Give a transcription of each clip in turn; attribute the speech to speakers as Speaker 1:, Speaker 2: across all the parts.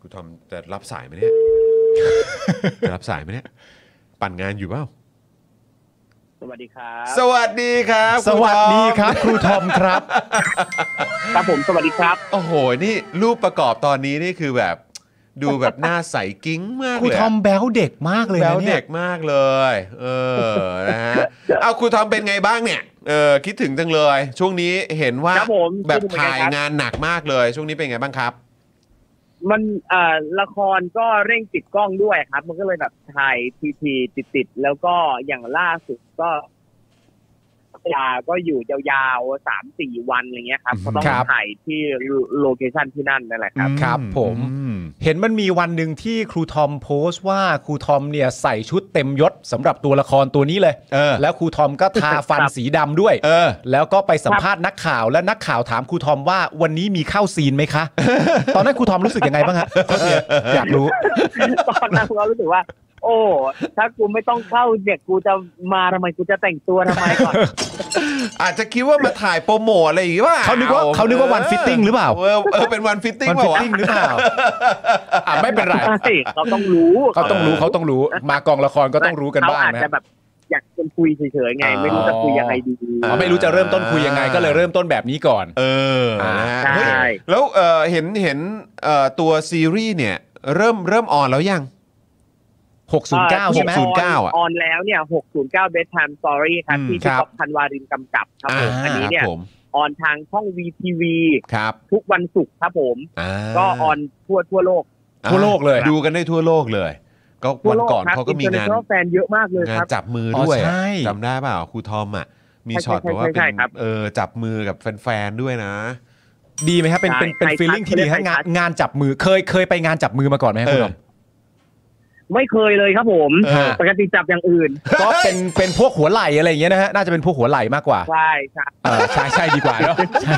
Speaker 1: ครูทอมจะรับสายไหมเนี่ย จะรับสายไหมเนี่ย ปั่นงานอยู่เปล่า
Speaker 2: สวัสดีครับ
Speaker 1: สวัสดีครับ
Speaker 3: สวัสดี
Speaker 1: ค
Speaker 3: ครับ ครูทอมครับ
Speaker 2: ครับผมสวัสดีครับ
Speaker 1: โอ้โห นี่รูปประกอบตอนนี้นี่คือแบบ ดูแบบหน้าใสกิ้งมาก
Speaker 3: ครู
Speaker 1: เลย
Speaker 3: ทอมแบลเด็กมากเลย
Speaker 1: แบ
Speaker 3: นะ
Speaker 1: ว
Speaker 3: เนี่
Speaker 1: เด็
Speaker 3: ย
Speaker 1: กมากเลย เออ นะฮะ เอาครูทอมเป็นไงบ้างเนี่ย เออคิดถึงจังเลย ช่วงนี้เห็นว่า
Speaker 2: ครับผม
Speaker 1: แบบ
Speaker 2: คิดถึงเหมือนกัน
Speaker 1: ถ่าย
Speaker 2: ครับ
Speaker 1: งานหนักมากเลย ช่วงนี้เป็นไงบ้างครับ
Speaker 2: มันเอ่อละครก็เร่งปิดกล้องด้วยครับ มันก็เลยแบบถ่ายทีทีติดติดๆแล้วก็อย่างล่าสุดก็ ยาก็อยู่ยาวๆสามสี่วันอะไรเงี้ยครับก็ต้อง
Speaker 3: ครับ
Speaker 2: ถ่ายที่ location ที่นั่นนั่นแหละครับ
Speaker 3: ครับผม
Speaker 1: อืม
Speaker 3: เห็นมันมีวันหนึ่งที่ครูทอมโพสต์ว่าครูทอมเนี่ยใส่ชุดเต็มยศสำหรับตัวละครตัวนี้เลย
Speaker 1: เออ
Speaker 3: แล้วครูทอมก็ทาฟัน
Speaker 2: ครับ
Speaker 3: สีดำด้วย
Speaker 1: เออ
Speaker 3: แล้วก็ไปสัมภาษณ์นักข่าวและนักข่าวถามครูทอมว่าวันนี้มีเข้า scene ไหมคะ ตอนนั้นครูทอมรู้สึกยังไงบ้างฮะเนี่ยอยากรู้
Speaker 2: ตอนนั้นเรารู้สึกว่า โอ้ ถ้ากูไม่ต้องเข้าเนี่ยกูจะมาทำไมกูจะแต่งตัวทำไมก่อน
Speaker 1: อาจจะคิดว่ามาถ่ายโปรโมทอะไรอย่างงี้ว่า
Speaker 3: เขานึกว่าเขานึกว่าวันฟิตติ้งหรือเปล่า
Speaker 1: เออเออเป็นวันฟิตติ้ง
Speaker 3: มัน
Speaker 1: เป
Speaker 3: ฟิต
Speaker 1: ล่าวะ
Speaker 3: ติ้งหรือเปล่าอะไม่เป็นไร
Speaker 2: ใช่เขาต้องรู้
Speaker 3: เขาต้องรู้เขาต้องรู้มากองละครก็ต้องรู้กันบ้าง
Speaker 2: เขาอาจ
Speaker 3: นะ
Speaker 2: จะแบบอยากจะคุยเฉยๆไง ไม่รู้จะคุยยังไงดี
Speaker 3: อ๋อไม่รู้จะเริ่มต้นคุยยังไงก็เลยเริ่มต้นแบบนี้ก่อน
Speaker 1: เออ
Speaker 3: อ่า
Speaker 1: นะฮะ
Speaker 2: ใช่
Speaker 1: เฮ้ยแล้วเออเห็นเห็นเอ่อตัวซีรีส์เนี่ย เริ่มเริ่มออนแล้วยัง
Speaker 3: 609 ใช่ไหม
Speaker 1: 609อะ
Speaker 2: ออนแล้วเนี่ย 609 bedtime story ครับ
Speaker 1: อืม
Speaker 2: ที่
Speaker 3: ครั
Speaker 2: พี่
Speaker 3: บ
Speaker 2: ก๊อฟธันวารินกำกับครับผมอันนี้เนี่ย
Speaker 1: ครับผม
Speaker 2: ออนทางช่อง VTV
Speaker 1: ครับ
Speaker 2: ทุกวันศุกร์ครับผม
Speaker 1: อ่า
Speaker 2: ก็ออนทั่วทั่วโลก
Speaker 3: ทั่วโลกเลย
Speaker 1: ดูกันได้ทั่วโลกเลย ก็
Speaker 2: ทั่ว
Speaker 1: วัน
Speaker 2: โลก
Speaker 1: ก่อน
Speaker 2: ครับ
Speaker 1: เขาก็มีงาน
Speaker 2: international fan เยอะมากเลย
Speaker 1: งา
Speaker 2: คนรับ
Speaker 1: จับมือด้วย
Speaker 3: อ๋อใช่
Speaker 1: จำได้เปล่าครูทอมอะมี
Speaker 2: ใช่
Speaker 1: ช็อต
Speaker 2: ใช่
Speaker 1: แบบว่า
Speaker 2: ใช่
Speaker 1: เป็
Speaker 2: ใช่
Speaker 1: น
Speaker 2: ครับ
Speaker 1: เออจับมือกับแฟนๆด้วยนะ
Speaker 3: ดีไหมครับเป็นเป็นเป็น
Speaker 2: ใช่
Speaker 3: ฟีลลิ่งที่ดี
Speaker 2: ใช่
Speaker 3: ฮะ
Speaker 2: ใช่
Speaker 3: งานงานจับมือเคยเคยไปงานจับมือมาก่อนไหมครับ
Speaker 1: เอ
Speaker 3: คุณ
Speaker 1: อ
Speaker 3: ผู้ชม
Speaker 2: ไม่เคยเลยครับผม
Speaker 1: เออ
Speaker 2: ปกติจับอย่างอื่น
Speaker 3: ก็เป็นเป็นพวกหัวไหล่อะไรอย่างเงี้ยนะฮะน่าจะเป็นพวกหัวไหล่มากกว่า
Speaker 2: ใช่ใช่
Speaker 3: เออใช่ใช่ดีกว่าเนาะใช่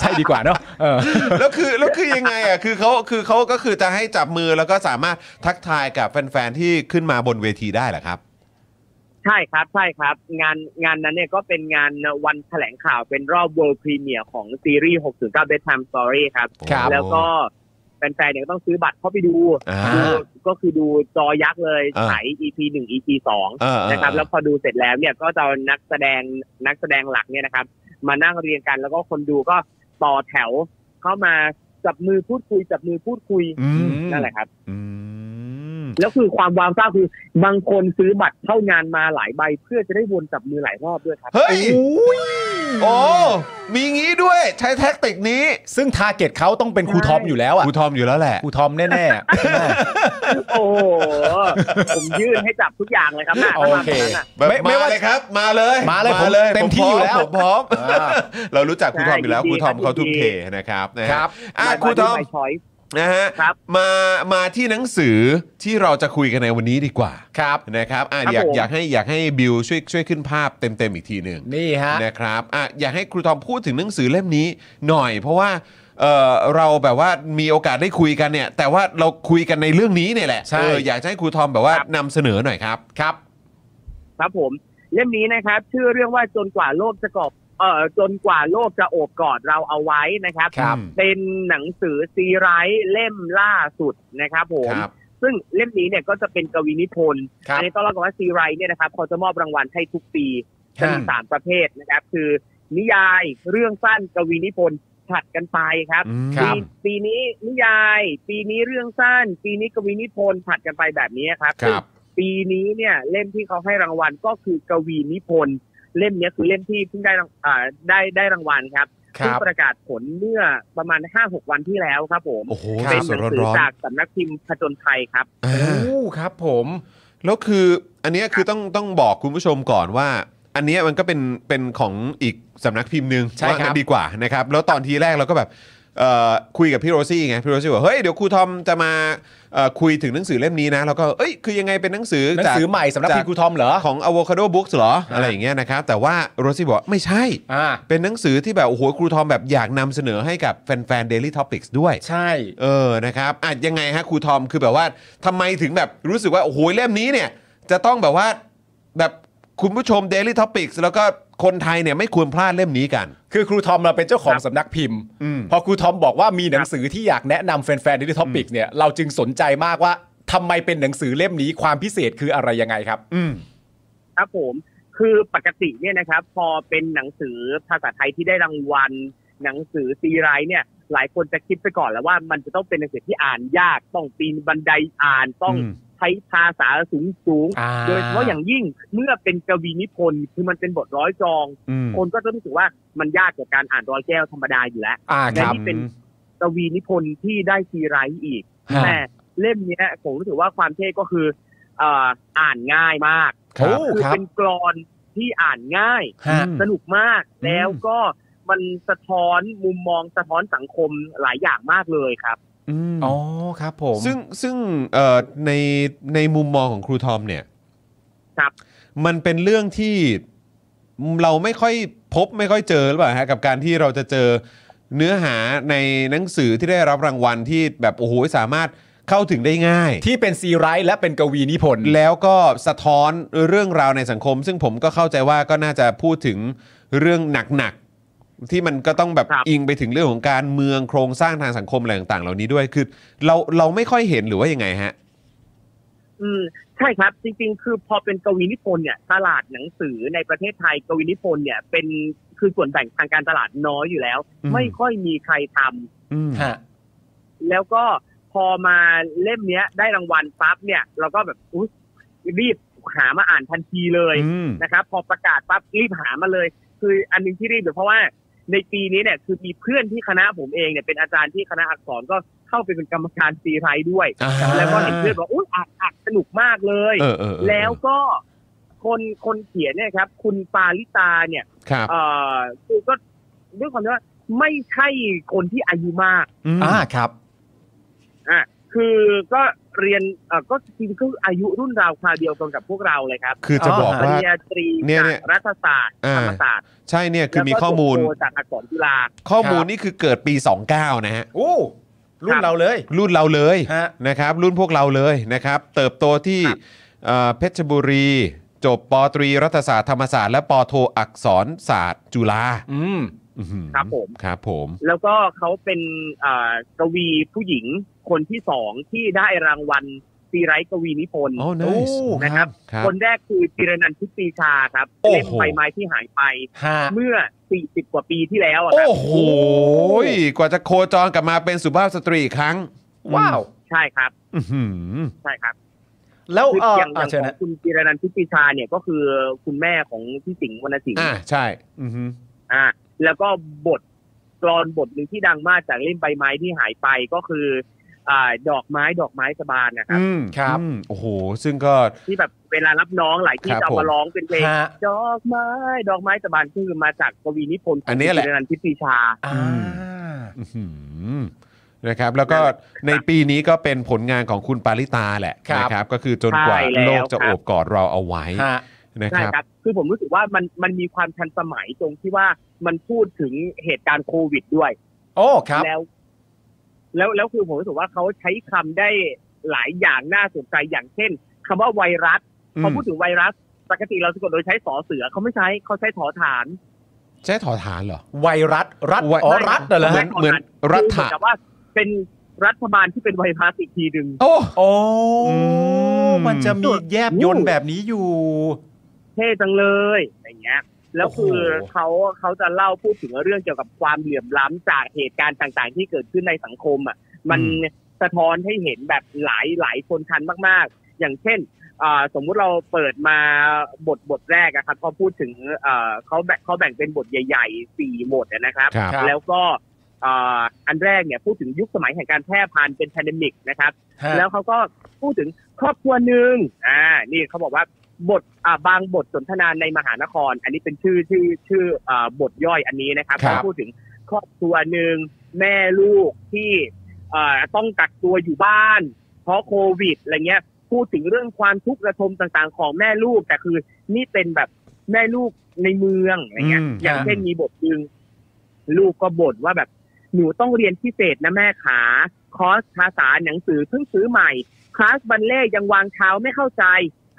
Speaker 3: ใช่ดีกว่าเนาะเออ
Speaker 1: แล้วคือแล้วคือยังไงอะคือเขาคือเขาก็คือจะให้จับมือแล้วก็สามารถทักทายกับแฟนๆที่ขึ้นมาบนเวทีได้เหรอครับ
Speaker 2: ใช่ครับใช่ครับ งานงานนั้นเนี่ยก็เป็นงานวันแถลงข่าวเป็นรอบ World Premiere ของซีรีส์ 609 Bedtime Story ครับ
Speaker 3: ครับ
Speaker 2: แล้วก็ แฟนๆเนี่ยก็ต้องซื้อบัตรเข้าไปดู
Speaker 1: อ่า
Speaker 2: ดูก็คือดูจอยักษ์เลย
Speaker 1: อ่า
Speaker 2: ฉาย EP หนึ่ง EP สอง
Speaker 1: เออเออ
Speaker 2: นะครับ
Speaker 1: เออ
Speaker 2: แล้วพอดูเสร็จแล้วเนี่ยก็จะเอานักแสดงนักแสดงหลักเนี่ยนะครับ มานั่งเรียงกันแล้วก็คนดูก็ต่อแถวเข้ามาจับมือพูดคุยจับมือพูดคุย
Speaker 1: อืม
Speaker 2: นั่นแหละครับ
Speaker 1: อืม
Speaker 2: แล้วคือความวามซ่าคือบางคนซื้อบัตรเข้างานมาหลายใบ เพื่อจะได้วนจับมือหลายรอบด้วยครับ
Speaker 1: เฮ้ย โอ้มีงี้ด้วยใช้ tactic นี้
Speaker 3: ซึ่ง target เขาต้องเป็นครูทอมอยู่แล้วอะ
Speaker 1: ครูทอมอยู่แล้วแหละ
Speaker 3: ครูทอมแน่ๆอะใช่ไหม
Speaker 2: โอ้โหผมยื่นให้จับทุกอย่างเลยครับหน้า
Speaker 3: โอเค
Speaker 2: ถ้ามาตรงนั้นน่ะ
Speaker 1: แบบ
Speaker 3: ไม่ไม่
Speaker 1: มา
Speaker 3: ว่า
Speaker 1: เลยครับ มาเลย
Speaker 3: มาเลยผมเต็มที่อยู่แล้ว
Speaker 1: ผมพร้อม
Speaker 3: อ่า
Speaker 1: เรารู้จักครูทอมอยู่แล้ว
Speaker 2: ใช่
Speaker 1: ครูทอม
Speaker 2: ยินดี
Speaker 1: เขาทุ่ม
Speaker 2: ยินดี
Speaker 1: เทนะครับนะฮะ
Speaker 3: ครับ
Speaker 1: อะ
Speaker 2: My
Speaker 1: ครูทอม
Speaker 2: Body, My Choice
Speaker 1: นะฮะ
Speaker 2: ครับ
Speaker 1: มามาที่หนังสือที่เราจะคุยกันในวันนี้ดีกว่า
Speaker 3: ครับ
Speaker 1: นะครับอะ
Speaker 2: ครับ
Speaker 1: อยาก
Speaker 2: ผม
Speaker 1: อยากให้อยากให้บิวช่วยช่วยขึ้นภาพเต็มๆอีกทีหนึ่ง
Speaker 3: นี่ฮะ
Speaker 1: นะครับอะอยากให้ครูทอมพูดถึงหนังสือเล่มนี้หน่อย เพราะว่าเออเราแบบว่ามีโอกาสได้คุยกันเนี่ย แต่ว่าเราคุยกันในเรื่องนี้เนี่ยแหละ
Speaker 3: ใช่
Speaker 1: เอออยากจะให้ครูทอมแบบว่า
Speaker 2: ครับ
Speaker 1: นำเสนอหน่อยครับ
Speaker 3: ครับ
Speaker 2: ครับผม เล่มนี้นะครับ ชื่อเรื่องว่าจนกว่าโลกจะกอบ เอ่อจนกว่าโลกจะโอบกอดเราเอาไว้นะครับ
Speaker 3: ครับ
Speaker 2: เป็นหนังสือซีไรต์เล่มล่าสุดนะครับผม
Speaker 1: ครับ
Speaker 2: ซึ่งเล่มนี้เนี่ยก็จะเป็นกวีนิพนธ์
Speaker 3: ครับ
Speaker 2: อันี้ต้องเล่าก่อนว่าซีไรต์เนี่ยนะครับเขาจะมอบรางวัลให้ทุกปีจะมีสามประเภทนะครับ คือนิยายเรื่องสั้นกวีนิพนธ์ผลัดกันไปครับ
Speaker 1: อืม
Speaker 3: ครับ
Speaker 2: ปีปีนี้นิยาย ปีนี้เรื่องสั้น ปีนี้กวีนิพนธ์ผลัดกันไปแบบนี้ครับ
Speaker 1: ครับ
Speaker 2: ซึ่งปีนี้เนี่ยเล่มที่เขาให้รางวัลก็คือกวีนิพนธ์ เล่มเนี้ยคือเล่มที่เพิ่งได้รางอ่าได้ได้รางวัลครับ
Speaker 3: ครั
Speaker 2: ซึ่ง
Speaker 3: บ
Speaker 2: ประกาศผลเมื่อประมาณห้าหกวันที่แล้วครับผม
Speaker 1: โอ้โห
Speaker 3: ครับ
Speaker 2: เป็น
Speaker 1: ส
Speaker 2: ห
Speaker 1: ด
Speaker 2: นังสือ
Speaker 1: ร้อน
Speaker 2: จากสำนักพิมพ์ผจญภัยครับ
Speaker 1: ๆอ่า
Speaker 3: โอ้ครับ ผม
Speaker 1: แล้วคืออันเนี้ยคือต้องต้องบอกคุณผู้ชมก่อนว่า อันเนี้ยมันก็เป็นเป็นของอีกสำนักพิมพ์หนึ่ง
Speaker 3: ใช่
Speaker 1: ว่า
Speaker 3: ครั
Speaker 1: งั้
Speaker 3: บ
Speaker 1: นดีกว่านะครับ แล้วตอนทีแรกเราก็แบบเอ่อ คุยกับพี่โรซี่ไงพี่โรซี่บอกเฮ้ยเดี๋ยวครูทอมจะมาเอ่อคุยถึงหนังสือเล่มนี้นะแล้วก็เอ้ยคือยังไงเป็นหนังสือ
Speaker 3: หนังสือ
Speaker 1: จาก
Speaker 3: ใหม่สำนักพิมพ์ครูทอมเหรอ
Speaker 1: ของ Avocado Books เหรอ
Speaker 3: อ่า
Speaker 1: อะไรอย่างเงี้ยนะครับแต่ว่าโรซี่บอกว่าไม่ใช่
Speaker 3: อ่า
Speaker 1: เป็นหนังสือที่แบบโอ้โหครูทอมแบบอยากนำเสนอให้กับแฟนๆ Daily Topics ด้วย
Speaker 3: ใช่
Speaker 1: เออ นะครับอะยังไงฮะครูทอม คือแบบว่าทำไมถึงแบบรู้สึกว่า โอ้โห เล่มนี้เนี่ย จะต้องแบบว่าแบบคุณผู้ชม Daily Topics แล้วก็คนไทยเนี่ยไม่ควรพลาดเล่มนี้กัน
Speaker 3: คือครูทอมเราเป็นเจ้าของ
Speaker 2: ครับ
Speaker 3: สำนักพิมพ์
Speaker 1: อืม
Speaker 3: พอครูทอมบอกว่ามีหนังสือที่อยากแนะนำแฟนๆ Daily Topic เนี่ยเราจึงสนใจมากว่าทำไมเป็นหนังสือเล่มนี้ความพิเศษคืออะไรยังไงครับ
Speaker 1: อืม
Speaker 2: ครับผม คือปกติเนี่ยนะครับ พอเป็นหนังสือภาษาไทยที่ได้รางวัล หนังสือซีไรต์เนี่ย หลายคนจะคิดไปก่อนแล้วว่ามันจะต้องเป็นหนังสือที่อ่านยากต้องปีนบันไดอ่านต้อง
Speaker 1: อืม
Speaker 2: ใช้ภาษาสูงสูงๆ
Speaker 3: อ่า
Speaker 2: โดยเฉพาะอย่างยิ่งเมื่อเป็นกวีนิพนธ์คือมันเป็นบทร้อยจอง
Speaker 1: อืม
Speaker 2: คนก็จะรู้สึกว่ามันยากกว่าการอ่านร้อยแก้วธรรมดาอยู่แล้ว
Speaker 3: อ่าครับ
Speaker 2: และนี่เป็นกวีนิพนธ์ที่ได้ซีไรต์อีก
Speaker 3: ฮะ
Speaker 2: แต่เล่มเนี้ยผมรู้สึกว่าความเท่ก็คือเอ่ออ่านง่ายมาก
Speaker 3: โอ้
Speaker 2: คือ
Speaker 3: ครับ
Speaker 2: เป็นกรอนที่อ่านง่าย
Speaker 3: ฮะ
Speaker 2: สนุกมากแล้วก็มันสะท้อนมุมมองสะท้อนสังคมหลายอย่างมากเลยครับ
Speaker 1: อืม
Speaker 3: อ๋อครับผม
Speaker 1: ซึ่งซึ่งเอ่อในในมุมมองของครูทอมเนี่ย
Speaker 2: ครับ
Speaker 1: มันเป็นเรื่องที่เราไม่ค่อยพบไม่ค่อยเจอหรือเปล่าฮะกับการที่เราจะเจอเนื้อหาในหนังสือที่ได้รับรางวัลที่แบบโอ้โหสามารถเข้าถึงได้ง่าย
Speaker 3: ที่เป็นซีไรต์และเป็นกวีนิพนธ์
Speaker 1: แล้วก็สะท้อนเรื่องราวในสังคม ซึ่งผมก็เข้าใจว่าก็น่าจะพูดถึงเรื่องหนักๆ ที่มันก็ต้องแบบ
Speaker 2: ครับ
Speaker 1: อิงไปถึงเรื่องของการเมืองโครงสร้างทางสังคมอะไรต่างๆ เหล่านี้ด้วยคือ เราเราไม่ค่อยเห็นหรือว่ายังไงฮะ
Speaker 2: อืมใช่ครับ จริง ๆ คือพอเป็นกวีนิพนธ์เนี่ยตลาดหนังสือในประเทศไทยกวีนิพนธ์เนี่ยเป็นคือส่วนแบ่งทางการตลาดน้อยอยู่แล้ว
Speaker 1: อืม
Speaker 2: ไม่ค่อยมีใครทำ
Speaker 1: อืม
Speaker 3: ฮะ
Speaker 2: แล้วก็พอมาเล่มเนี้ย ได้รางวัลปั๊บเนี่ย เราก็แบบอุ๊ยรีบหามาอ่านทันทีเลย
Speaker 1: อืม
Speaker 2: นะครับพอประกาศปั๊บรีบหามาเลย คืออันหนึงที่รีบเนี่ยเพราะว่า ในปีนี้เนี่ยคือมีเพื่อนที่คณะผมเองเนี่ยเป็นอาจารย์ที่คณะอักษรก็เข้าไปเป็นกรรมการซีไรต์ด้วย
Speaker 1: อ่า
Speaker 2: แล้วก็เห็นเพื่อนบอกอุ้ยอ่านอ่านสนุกมากเลย
Speaker 1: เออเออเออ
Speaker 2: แล้วก็คนคนเขียนเนี่ยครับ คุณปาลิตาเนี่ย
Speaker 1: ครับ
Speaker 2: เอ่อคือก็ด้วยความที่ว่าไม่ใช่คนที่อายุมาก
Speaker 1: ม
Speaker 3: อ่าครับ
Speaker 2: อะคือก็ เรียนเอ่อก็จริงๆก็อายุรุ่นราวคราวเดียวกันกับพวกเราเลยครับ
Speaker 1: คือจะบอก
Speaker 2: ปริ
Speaker 1: ว่า
Speaker 2: ญญาตรี
Speaker 1: เนี่ย
Speaker 2: จาก
Speaker 1: เนี่ย
Speaker 2: รัฐศาสตร์
Speaker 1: อ่า
Speaker 2: ธรรมศาสตร์
Speaker 1: ใช่เนี่ยคือมีข้อมูล
Speaker 2: แล้วก็จบโทจากอักษรจุฬา
Speaker 1: ข้อมูล
Speaker 3: ครับ
Speaker 1: นี่คือเกิดปี 29 นะฮะ
Speaker 3: โอ้รุ่นเราเลย
Speaker 1: รุ่นเราเลย
Speaker 3: ฮะ
Speaker 1: นะครับ รุ่นพวกเราเลยนะครับ เติบโตที่
Speaker 2: ครับ
Speaker 1: เอ่อเพชรบุรี จบปตรีรัฐศาสตร์ธรรมศาสตร์และปโทอักษรศาสตร์จุฬา
Speaker 3: อืม
Speaker 1: อื้อหือ
Speaker 2: ครับผม
Speaker 1: ครับผม
Speaker 2: แล้วก็เขาเป็นเอ่อกวีผู้หญิงคนที่สองที่ได้รางวัลซีไรต์กวีนิพนธ์
Speaker 1: โอ้
Speaker 3: โอ้
Speaker 1: nice
Speaker 2: นะครับ
Speaker 1: ครับ
Speaker 2: คนแรกคือจิรนันท์ทิพย์ปรีชาครับ
Speaker 1: โอ้โห
Speaker 2: เล่มใบไม้ที่หายไป
Speaker 3: ฮะ
Speaker 2: เมื่อ 40 กว่าปีที่แล้วอะครับ
Speaker 1: โอ้โห กว่าจะโคจรกลับมาเป็นสุภาพสตรีอีกครั้ง
Speaker 3: ว้าว
Speaker 2: ใช่ครับ
Speaker 1: อื้อหือ
Speaker 2: ใช่ครับ
Speaker 3: แล้ว
Speaker 2: คือ
Speaker 3: เออ
Speaker 2: อย่างอ
Speaker 3: อ่า
Speaker 2: ย่าง
Speaker 3: เชิญ
Speaker 2: ของ
Speaker 3: นะ
Speaker 2: คุณจิรนันท์ทิพย์ปรีชาเนี่ยก็คือคุณแม่ของพี่สิงห์วรรณสิงห์
Speaker 1: อ่าใช่ อือหือ
Speaker 2: อ่า แล้วก็บทกรอนบทหนึ่งที่ดังมากจากเล่มใบไม้ที่หายไปก็คืออ่าดอกไม้ดอกไม้สบานนะครับ
Speaker 1: อืม
Speaker 3: ครับ
Speaker 1: อืมโอ้โห ซึ่งก็
Speaker 2: ที่แบบเวลารับน้องหลายที่
Speaker 1: ครับ
Speaker 2: จะเอา
Speaker 1: ผม
Speaker 2: มาร้องเป็นเพลง
Speaker 3: ฮะ
Speaker 2: ดอกไม้ ดอกไม้สบานคือมาจากกวีนิพนธ์ขง
Speaker 1: อันนี้แหละ
Speaker 2: จิรนันท์ทิพย์ปรีชา
Speaker 3: อ่า
Speaker 1: อื้อหือนะครับ แล้วก็ในปีนี้ก็เป็นผลงานของคุณปาริตาแหละ
Speaker 3: ครับ
Speaker 1: นะครับ ก็คือจนกว่า
Speaker 2: ใช่แล้ว
Speaker 1: โลกจะ
Speaker 2: ครั
Speaker 1: โอบบกอดเราเอาไว้
Speaker 3: ฮะ
Speaker 1: นะ
Speaker 2: ใช่
Speaker 1: ครับ
Speaker 2: ครับ คือผมรู้สึกว่ามันมันมีความทันสมัยตรงที่ว่า มันพูดถึงเหตุการณ์โควิดด้วย
Speaker 3: โอ้ครับ
Speaker 2: แล้ว แล้วแล้วคือผมรู้สึกว่าเขาใช้คำได้หลายอย่างน่าสนใจอย่างเช่นคำว่าไวรัส
Speaker 1: อืม
Speaker 2: พอพูดถึงไวรัส ปกติเราสะกดโดยใช้สอเสือเขาไม่ใช้เขาใช้ถอฐาน
Speaker 1: ใช่ถอฐานเหรอ
Speaker 3: ไวรัสรัฐ
Speaker 1: ไว
Speaker 3: อ๋อรัฐเหรอ
Speaker 1: เหมื
Speaker 3: ฮะ
Speaker 1: อนเหมือนรัฐ
Speaker 2: คือเหมือนกับว่าเป็นรัฐบาลที่เป็นไวรัสอีกทีหนึ่ง
Speaker 1: โอ้
Speaker 3: โอ้
Speaker 1: อืม
Speaker 3: มันจะมีแยบยนต์แบบนี้อยู่
Speaker 2: เท่จังเลยอย่างเงี้ย แล้วคือ
Speaker 3: โอ้โห
Speaker 2: เขาเขาจะเล่าพูดถึงเรื่องเกี่ยวกับความเหลื่อมล้ำจากเหตุการณ์ต่างๆ ที่เกิดขึ้นในสังคมอะมันสะท้อนให้เห็นแบบหลายหลายชนชั้นมาก ๆ อย่างเช่นอ่าสมมุติเราเปิดมาบทบทแรกอะครับเขาพูดถึงอ่าเขาแบ่งเขาแบ่งเป็นบทใหญ่ๆสี่บทอะนะครับ
Speaker 1: ครับ
Speaker 3: ครับ
Speaker 2: แล้วก็อ่าอันแรกเนี่ยพูดถึงยุคสมัยแห่งการแพร่พันธุ์เป็น pandemic นะครับ
Speaker 3: ฮะ
Speaker 2: แล้วเขาก็พูดถึงครอบครัวหนึ่งอ่านี่เขาบอกว่า บทอ่าบางบทสนทนาในมหานคร อันนี้เป็นชื่อชื่อชื่ออ่าบทย่อยอันนี้นะครับ
Speaker 1: ครับ
Speaker 2: เขาพูดถึงครอบครัวหนึ่งแม่ลูกที่อ่าต้องกักตัวอยู่บ้าน เพราะโควิดอะไรเงี้ย พูดถึงเรื่องความทุกข์ระทมต่างๆ ของแม่ลูกแต่คือนี่เป็นแบบแม่ลูกในเมืองอะไรเงี้ย
Speaker 1: อืม
Speaker 2: อย่างเช่นมีบทหนึ่งลูกก็บ่นว่าแบบหนูต้องเรียนพิเศษนะแม่ขาคอร์สภาษาหนังสือเพิ่งซื้อใหม่คลาสบัลเล่ต์ยังวางเท้าไม่เข้าใจ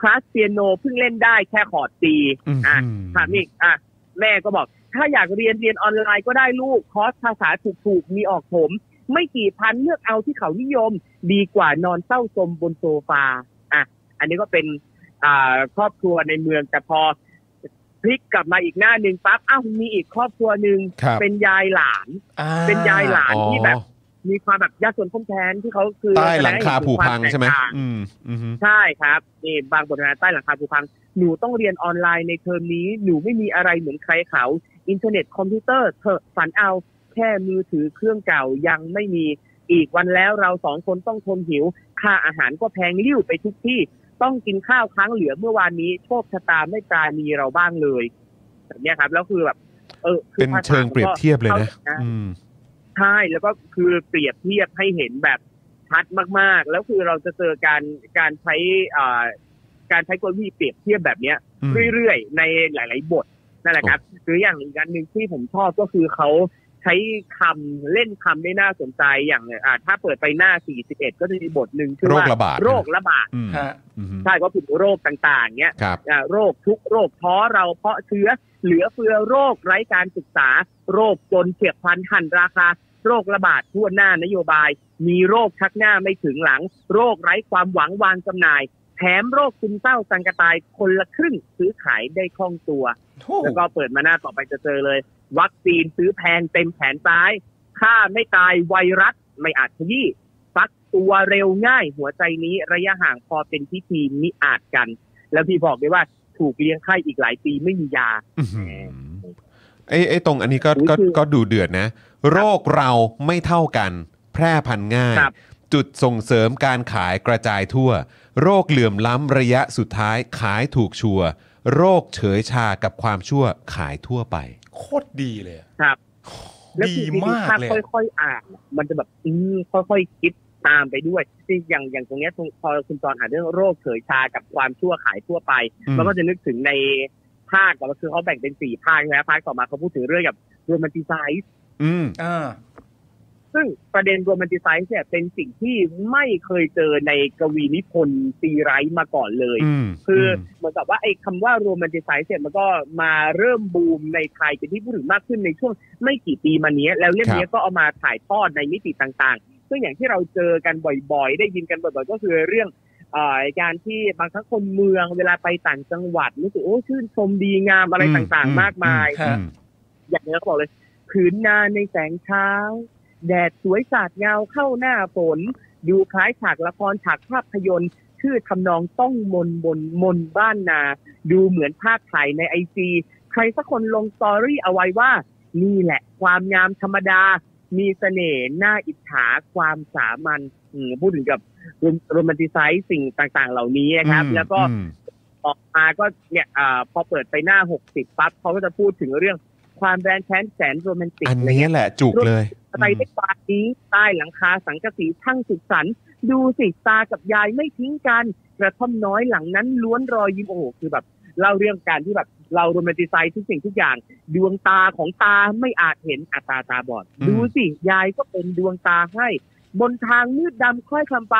Speaker 2: คลาสเปียโนเพิ่งเล่นได้แค่คอร์ดตี
Speaker 1: อืม
Speaker 2: อะถามอีกอะแม่ก็บอก ถ้าอยากเรียนเรียนออนไลน์ก็ได้ลูกคอร์สภาษาถูกๆ มีออกผม ไม่กี่พันเลือกเอาที่เขานิยม ดีกว่านอนเศร้าสมบนโซฟาอะอันนี้ก็เป็นอ่าครอบครัวในเมืองแต่พอพลิกกลับมาอีกหน้าหนึ่งปั๊บอ้าวมีอีกครอบครัวหนึ่ง
Speaker 1: ครับ
Speaker 2: เป็นยายหลาน
Speaker 3: อ่า
Speaker 2: เป็นยายหลาน
Speaker 1: อ๋อ
Speaker 2: ที่แบบ มีความแบบยากจนข้นแค้นที่เขาคือ
Speaker 1: ใต้หลังคาผูพัง
Speaker 2: แสด
Speaker 1: ใช่ไหม
Speaker 2: ถึควาแตกต่าง
Speaker 1: อืมอืม
Speaker 2: ใช่ครับนี่บางบทเรียนใต้หลังคาผูพัง หนูต้องเรียนออนไลน์ในเทอมนี้ หนูไม่มีอะไรเหมือนใครเขา อินเทอร์เน็ตคอมพิวเตอร์เถอะฝันเอา แค่มือถือเครื่องเก่ายังไม่มีอีกวันแล้วเราสองคนต้องทนหิว ค่าอาหารก็แพงลิ่วไปทุกที่ ต้องกินข้าวค้างเหลือเมื่อวานนี้โชคชะตาไม่ปราณีเราบ้างเลยแบบเนี้ยครับ แล้วคือแบบ เออคือ
Speaker 1: เป็น
Speaker 2: ภาษา
Speaker 1: เชิงเปรียบเทียบเลยนะเข้า
Speaker 2: ใจ
Speaker 1: อืม
Speaker 2: ใช่แล้วก็คือเปรียบเทียบให้เห็นแบบชัดมากๆ แล้วคือเราจะเจอการการใช้อ่าการใช้กลวิธีเปรียบเทียบแบบเนี้ย
Speaker 1: อืม
Speaker 2: เรื่อยๆ ในหลาย ๆ บทนั่นแหละครับหรืออย่างอีกอันหนึ่งที่ผมชอบก็คือเขาใช้คำเล่นคำได้น่าสนใจอย่างอ่าถ้าเปิดไปหน้า 41 ก็จะมีบทหนึ่งชื่อว่า
Speaker 1: โรคระบาด
Speaker 2: โรคระบาด
Speaker 1: อืม
Speaker 3: ฮะ
Speaker 1: อืม
Speaker 2: ใช่ก็คือโรคต่างๆเนี้ย
Speaker 1: ครับ
Speaker 2: อ่าโรคทุกข์โรคท้อเราเพราะเชื้อ เหลือเฟือโรคไร้การศึกษา โรคจนเฉียบพลันหันราคา โรคระบาดทั่วหน้านโยบาย มีโรคชักหน้าไม่ถึงหลัง โรคไร้ความหวังวางจำหน่าย แถมโรคซึมเศร้าสังกะตายคนละครึ่งซื้อขายได้คล่องตัว แล้วก็เปิดมาหน้าต่อไปจะเจอเลย วัคซีนซื้อแพงเต็มแขนซ้ายค่าไม่ตายไวรัสไม่อาจขยี้ฟักตัวเร็วง่ายหัวใจนี้ระยะห่างพอเป็นพิธีมิอาจกัน แล้วพี่บอกด้วยว่า ถูกเลี้ยงไข้อีกหลายปีไม่มียา
Speaker 1: อื้อหือไอ้ไอ้ตรงอันนี้ก็
Speaker 2: อุ๊ย
Speaker 1: ก็
Speaker 2: คือ
Speaker 1: ก็ดูเดือดนะ โรคเราไม่เท่ากัน แพร่พันธุ์ง่าย
Speaker 2: ครับ
Speaker 1: จุดส่งเสริมการขายกระจายทั่ว โรคเหลื่อมล้ำระยะสุดท้ายขายถูกชัวร์โรคเฉยชากับความชั่วขายทั่วไป
Speaker 3: โคตรดีเลยอะ
Speaker 2: ครับแล้ว
Speaker 3: ดี
Speaker 2: คือ
Speaker 3: มาก
Speaker 2: ถ้า
Speaker 3: เลย
Speaker 2: ค่อยๆอ่าน มันจะแบบอืมค่อยๆคิด ตามไปด้วยที่อย่างอย่างตรงเนี้ยพอคุณจอนอ่านเรื่องโรคเฉยชากับความชั่วขายทั่วไป
Speaker 1: อืม
Speaker 2: มันก็จะนึกถึงในภาคก่อนก็คือเขาแบ่งเป็นสี่ภาคใช่ไหมภาคต่อมาเขาพูดถึงเรื่องการ romanticize
Speaker 1: อืม
Speaker 3: อ่า
Speaker 2: ซึ่งประเด็น romanticize เนี่ยเป็นสิ่งที่ไม่เคยเจอในกวีนิพนธ์ซีไรต์มาก่อนเลย
Speaker 1: อืม
Speaker 2: คือเหมือนกับว่าไอ้คำว่า romanticize เนี่ยมันก็มาเริ่มบูมในไทยเป็นที่พูดถึงมากขึ้นในช่วงไม่กี่ปีมานี้ แล้วเรื่องนี้ก็เอามาถ่ายทอดในมิติต่างๆ ซึ่งอย่างที่เราเจอกันบ่อยๆ ได้ยินกันบ่อยๆ ก็คือเรื่องเอ่อการที่บางครั้งคนเมืองเวลาไปต่างจังหวัดรู้สึกโอ้ชื่นชมดีงามอะไรต่างๆ มากมาย
Speaker 3: อืม
Speaker 2: อย่างนี้เขาบอกเลยผืนนาในแสงเช้า แดดสวยสาดเงาเข้าหน้าฝน ดูคล้ายฉากละครฉากภาพยนตร์ ชื่อทำนองต้องมนบนมนบ้านนา ดูเหมือนภาพถ่ายในไอจีใครสักคนลงสตอรี่เอาไว้ว่า นี่แหละ ความงามธรรมดา มีเสน่ห์น่าอิจฉาความสามัญอืมพูดถึงการ romanticize สิ่งต่างๆ เหล่านี้นะครับ
Speaker 1: อืม
Speaker 2: แล้วก็
Speaker 1: อืม
Speaker 2: ออกมาก็เนี่ยอาพอเปิดไปหน้า60ปั๊บเขาก็จะพูดถึงเรื่องความแร้นแค้นแสนโรแมนติก
Speaker 1: อัน
Speaker 2: อะไร
Speaker 1: นี้
Speaker 2: เงี้ย
Speaker 1: แหละจุกเลย
Speaker 2: อะไรได้ปานนี้ใต้หลังคาสังกะสีช่างสุขสันต์ดูสิตากับยายไม่ทิ้งกันกระท่อมน้อยหลังนั้นล้วนรอยยิ้มโอ้โหคือแบบเล่าเรื่องการที่แบบ เรา romanticize ทุกสิ่งทุกอย่าง ดวงตาของตาไม่อาจเห็นอาตาตาบอด
Speaker 1: อืม
Speaker 2: ดูสิยายก็เป็นดวงตาให้ บนทางมืดดำค่อยคลำไป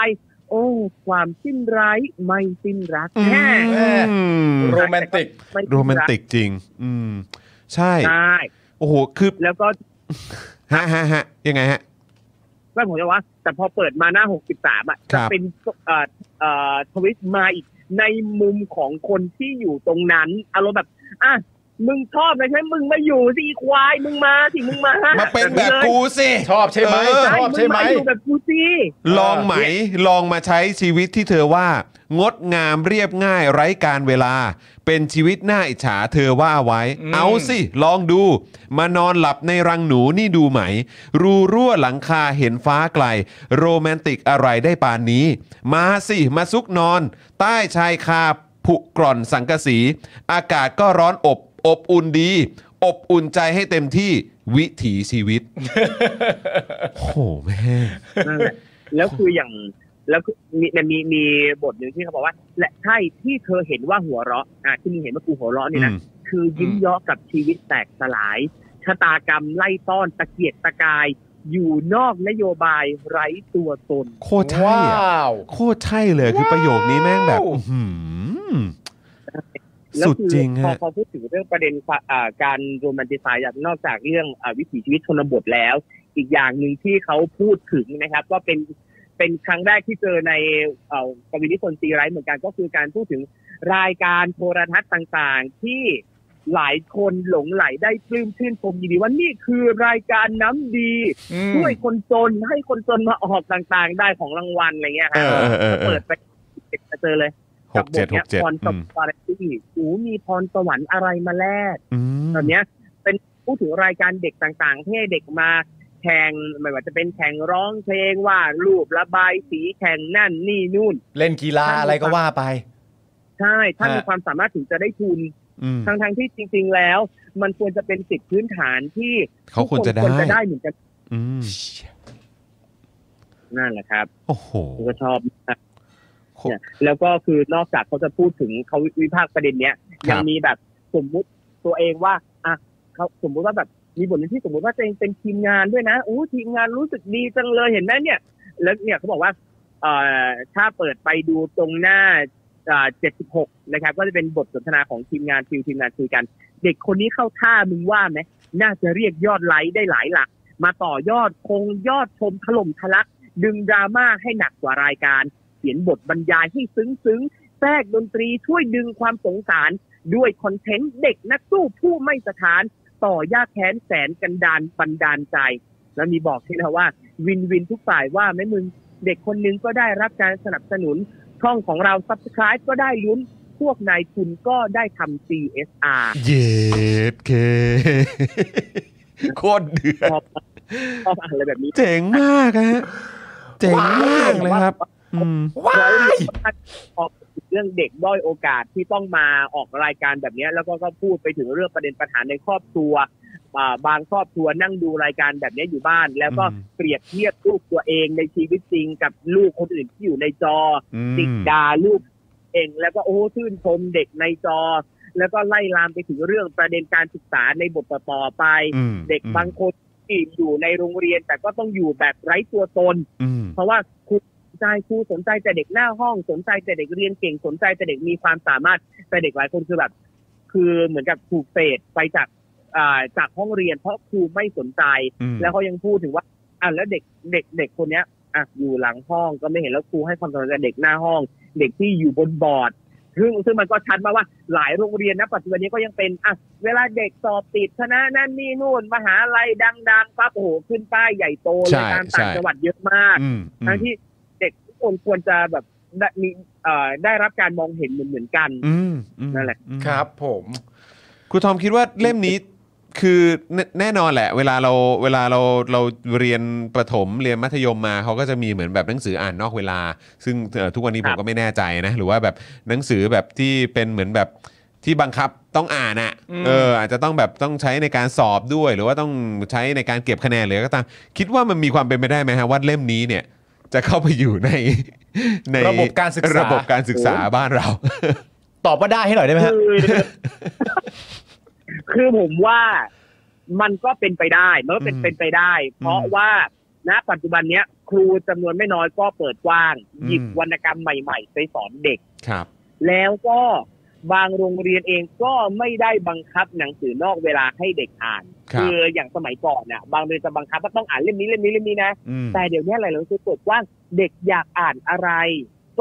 Speaker 2: โอ้ ความสิ้นร้ายไม่สิ้นรักแน่
Speaker 1: อืม
Speaker 3: โรแมนติก
Speaker 2: ไม่
Speaker 1: โร
Speaker 2: สิ้น
Speaker 1: แมนติกจริง อืม ใช่
Speaker 2: ใช่
Speaker 1: โอ้โหคือ
Speaker 2: แล้วก็
Speaker 1: ฮะฮะฮะยังไงฮะ
Speaker 2: ก็ผมจะว่า แต่พอเปิดมาหน้า63อะ
Speaker 1: ครั
Speaker 2: จะ
Speaker 1: บ
Speaker 2: เป็นเอ่อเอ่อทวิสต์มาอีก ในมุมของคนที่อยู่ตรงนั้นอารมณ์แบบอะ มึงชอบเลยใช่ไหมมึงมาอยู่สิอีควายมึงมาสิมึงมา
Speaker 1: มาเป็นแบบกูสิ
Speaker 3: ชอบใช่ไหม
Speaker 1: เออ
Speaker 3: ชอบใช่ไหม
Speaker 2: งาอยู่แบบกูสิ
Speaker 1: ลองไหมลองมาใช้ชีวิตที่เธอว่า งดงามเรียบง่ายไร้การเวลา เป็นชีวิตน่าอิจฉาเธอว่าไว้
Speaker 3: อืม
Speaker 1: เอาสิลองดู มานอนหลับในรังหนูนี่ดูไหม รูรั่วหลังคาเห็นฟ้าไกล โรแมนติกอะไรได้ปานนี้ มาสิมาซุกนอน ใต้ชายคาผุกร่อนสังกะสี อากาศก็ร้อนอบ อบอุ่นดี อบอุ่นใจให้เต็มที่วิถีชีวิต โอ้โหแม่ง
Speaker 2: นั่นแหละแล้วคืออย่างแล้วคือมีมีมีบทหนึ่งที่เขาบอกว่า และใช่ที่เธอเห็นว่าหัวเราะอะที่มึงเห็นว่ากูหัวเราะนี่นะ
Speaker 1: อืม
Speaker 2: คือยิ้มเยาะกับชีวิตแตกสลายชะตากรรมไล่ต้อนตะเกียกตะกาย อยู่นอกนโยบายไร้ตัวตน
Speaker 1: โคตรใช่อะ
Speaker 3: ว้าว
Speaker 1: โคตรใช่เลยคือประโยคนี้แม่งแบบ
Speaker 3: ว้าว
Speaker 1: อื้อหือ
Speaker 2: แล้ว
Speaker 1: สุด
Speaker 2: คือ
Speaker 1: จริง
Speaker 2: พอ
Speaker 1: ฮะ
Speaker 2: พอพูดถึงเรื่องประเด็นความอ่าการโรแมนติไซด์นอกจากเรื่องอาวิถีชีวิตชนบทแล้ว อีกอย่างหนึ่งที่เขาพูดถึงนะครับ ก็เป็นเป็นครั้งแรกที่เจอในเอ่อกวินิพนธ์ตีไรต์เหมือนกันก็คือการพูดถึงรายการโทรทัศน์ต่างๆ ที่หลายคนหลงไหลได้ปลื้มชื่นชมยินดีว่านี่คือรายการน้ำดี
Speaker 3: อืม
Speaker 2: ช่วยคนจนให้คนจนมาออกต่างๆ ได้ของรางวัลอะไรเงี้ย
Speaker 1: เอ
Speaker 2: ฮะ
Speaker 1: อเออเออเอ
Speaker 2: เปิ
Speaker 1: อ
Speaker 2: ดไปเจอเลย
Speaker 1: หกเจ็ดหกเจ็ด
Speaker 2: พรส
Speaker 1: อืม
Speaker 2: วรรค์ที่หูมีพรสวรรค์อะไรมาแลก
Speaker 1: อืม
Speaker 2: ตอนเนี้ย เป็นพูดถึงรายการเด็กต่างๆที่ให้เด็กมาแข่งไม่ว่าจะเป็นแข่งร้องเพลงวาดรูประบายสีแข่งนั่นนี่นู่น
Speaker 3: เล่นกีฬาอะไรก็ว่าไป
Speaker 2: ใช่ถ้า
Speaker 3: ฮะ
Speaker 2: มีความสามารถถึงจะได้ทุน
Speaker 1: อืม
Speaker 2: ทั้งๆที่จริง ๆแล้ว มันควรจะเป็นสิทธิพื้นฐานที่
Speaker 1: เขาควรจะได้
Speaker 2: ทุกนควรจะได้เหมือนกัน
Speaker 1: อืม
Speaker 2: นั่นแหละครับ
Speaker 1: โอ้โห
Speaker 2: ผมก็ชอบมากเนี่ย แล้วก็คือนอกจากเขาจะพูดถึงเขาวิพากษ์ประเด็นเนี้ย
Speaker 1: ครับ
Speaker 2: ยังมีแบบสมมุติตัวเองว่าอะเขาสมมุติว่าแบบมีบทหนึงที่สมมุติว่าตัวเองเป็นทีมงานด้วยนะโอ้ทีมงานรู้สึกดีจังเลยเห็นไหมเนี่ย แล้วเนี่ยเขาบอกว่าเอ่อถ้าเปิดไปดูตรงหน้าอ่า76นะครับ ก็จะเป็นบทสนทนาของทีมงานฟิวทีมงานคุยกัน เด็กคนนี้เข้าท่ามึงว่าไหมน่าจะเรียกยอดไลค์ได้หลายหลัก มาต่อยอดคงยอดชมถล่มทะลัก ดึงดราม่าให้หนักกว่ารายการ เขียนบทบรรยายให้ซึ้งๆ แทรกดนตรีช่วยดึงความสงสาร ด้วยคอนเทนต์เด็กนักสู้ผู้ไม่สถาน ต่อยากแค้นแสนกันดานบันดาลใจ แล้วมีบอกที่นะว่า วินวินทุกฝ่ายว่าไหม่มึงเด็กคนนึงก็ได้รับการสนับสนุน ช่องของเรา subscribe ก็ได้ลุ้นพวกนายทุนก็ได้ทำ CSR
Speaker 1: เย็ดเคโคตรเดือด
Speaker 2: ชอบชอบอะไรแบบนี้
Speaker 1: เจ๋งมากฮะ เจ๋งมากเลยครับอืม
Speaker 3: ว้าย
Speaker 2: ออกเรื่องเด็กด้อยโอกาสที่ต้องมาออกรายการแบบเนี้ยแล้วก็ก็พูดไปถึงเรื่องประเด็นปัญหาในครอบครัวอ่าบางครอบครัวนั่งดูรายการแบบเนี้ยอยู่บ้าน แล้วก็
Speaker 1: อืม
Speaker 2: เปรียบเทียบลูกตัวเองในชีวิตจริงกับลูกคนอื่นที่อยู่ในจอ
Speaker 1: อืม
Speaker 2: ติดด่าลูกเองแล้วก็โอ้ชื่นชมเด็กในจอ แล้วก็ไล่ลามไปถึงเรื่องประเด็นการศึกษาในบทต่อๆไป
Speaker 1: อืม
Speaker 2: เด็กบางคนที่อยู่ในโรงเรียน แต่ก็ต้องอยู่แบบไร้ตัวตน
Speaker 1: อืม
Speaker 2: เพราะว่าครูสน ใจครูสนใจแต่เด็กหน้าห้องสนใจแต่เด็กเรียนเก่งสนใจแต่เด็กมีความสามารถแต่เด็กหลายคนคือแบบ คือเหมือนกับถูกเฟดไปจากอ่าจากห้องเรียนเพราะครูไม่สนใจ
Speaker 1: อืม
Speaker 2: แล้วเขายังพูดถึงว่าอะแล้วเด็กเด็กเด็กคนเนี้ยอะอยู่หลังห้องก็ไม่เห็นแล้วครูให้ความสนใจกับเด็กหน้าห้อง เด็กที่อยู่บนบอร์ดซึ่งซึ่งมันก็ชัดมาว่าหลายโรงเรียนนะปัจจุบันนี้ก็ยังเป็นอะเวลาเด็กสอบติดคณะนั่นนี่นู่นมหาลัยดังๆปั๊บโอ้โหขึ้นป้ายใหญ่โตเล
Speaker 1: ใช่
Speaker 2: ยตามต่าง
Speaker 1: ใช่
Speaker 2: จังหวัดเยอะมาก
Speaker 1: อืมอืม
Speaker 2: ทั้งที่เด็กทุก คนควรจะแบบได้มีเอ่อได้รับการมองเห็นเหมือนเหมือนๆกัน
Speaker 1: อืมอืม
Speaker 2: นั่นแหละ
Speaker 1: อืม
Speaker 3: ครับผม
Speaker 1: ครูทอมคิดว่าเล่มนี้คือแน่แน่นอนแหละ เวลาเราเวลาเราเราเรียนประถมเรียนมัธยมมาเขาก็จะมีเหมือนแบบหนังสืออ่านนอกเวลา ซึ่งเอ่อทุกวันนี้
Speaker 2: ค
Speaker 1: ผ
Speaker 2: รั
Speaker 1: ม
Speaker 2: บ
Speaker 1: ก็ไม่แน่ใจนะ หรือว่าแบบหนังสือแบบที่เป็นเหมือนแบบที่บังคับต้องอ่านอะ
Speaker 3: อืม
Speaker 1: เอออาจจะต้องแบบต้องใช้ในการสอบด้วย หรือว่าต้องใช้ในการเก็บคะแนนหรืออะไรก็ตามคิดว่ามันมีความเป็นไปได้ไหมฮะว่าเล่มนี้เนี่ย จะเข้าไปอยู่ในใน
Speaker 3: ระบบการศึกษา
Speaker 1: ระบบการศึกษาบ้านเรา
Speaker 3: ตอบว่าได้ให้หน่อยได้ไหมฮะ
Speaker 2: คือ คือผมว่ามันก็เป็นไปได้มันก็เป็น
Speaker 1: อืม
Speaker 2: เป็นไปได้ เพราะ
Speaker 1: อืม
Speaker 2: ว่าณปัจจุบันเนี้ย ครูจำนวนไม่น้อยก็เปิดกว้าง
Speaker 1: อืม
Speaker 2: หยิบวรรณกรรมใหม่ๆ ไปสอนเด็ก
Speaker 1: ครับ
Speaker 2: แล้วก็ บางโรงเรียนเองก็ไม่ได้บังคับหนังสือนอกเวลาให้เด็กอ่าน
Speaker 1: ครับ
Speaker 2: ออย่างสมัยก่อนน่ะบางโรงเรียนจะบังคับว่าต้องอ่านเล่มนี้เล่มนี้เล่มนี้นะ
Speaker 1: อืม
Speaker 2: แต่เดี๋ยวนี้หลายโรงเรียนเปิดกว้างเด็กอยากอ่านอะไร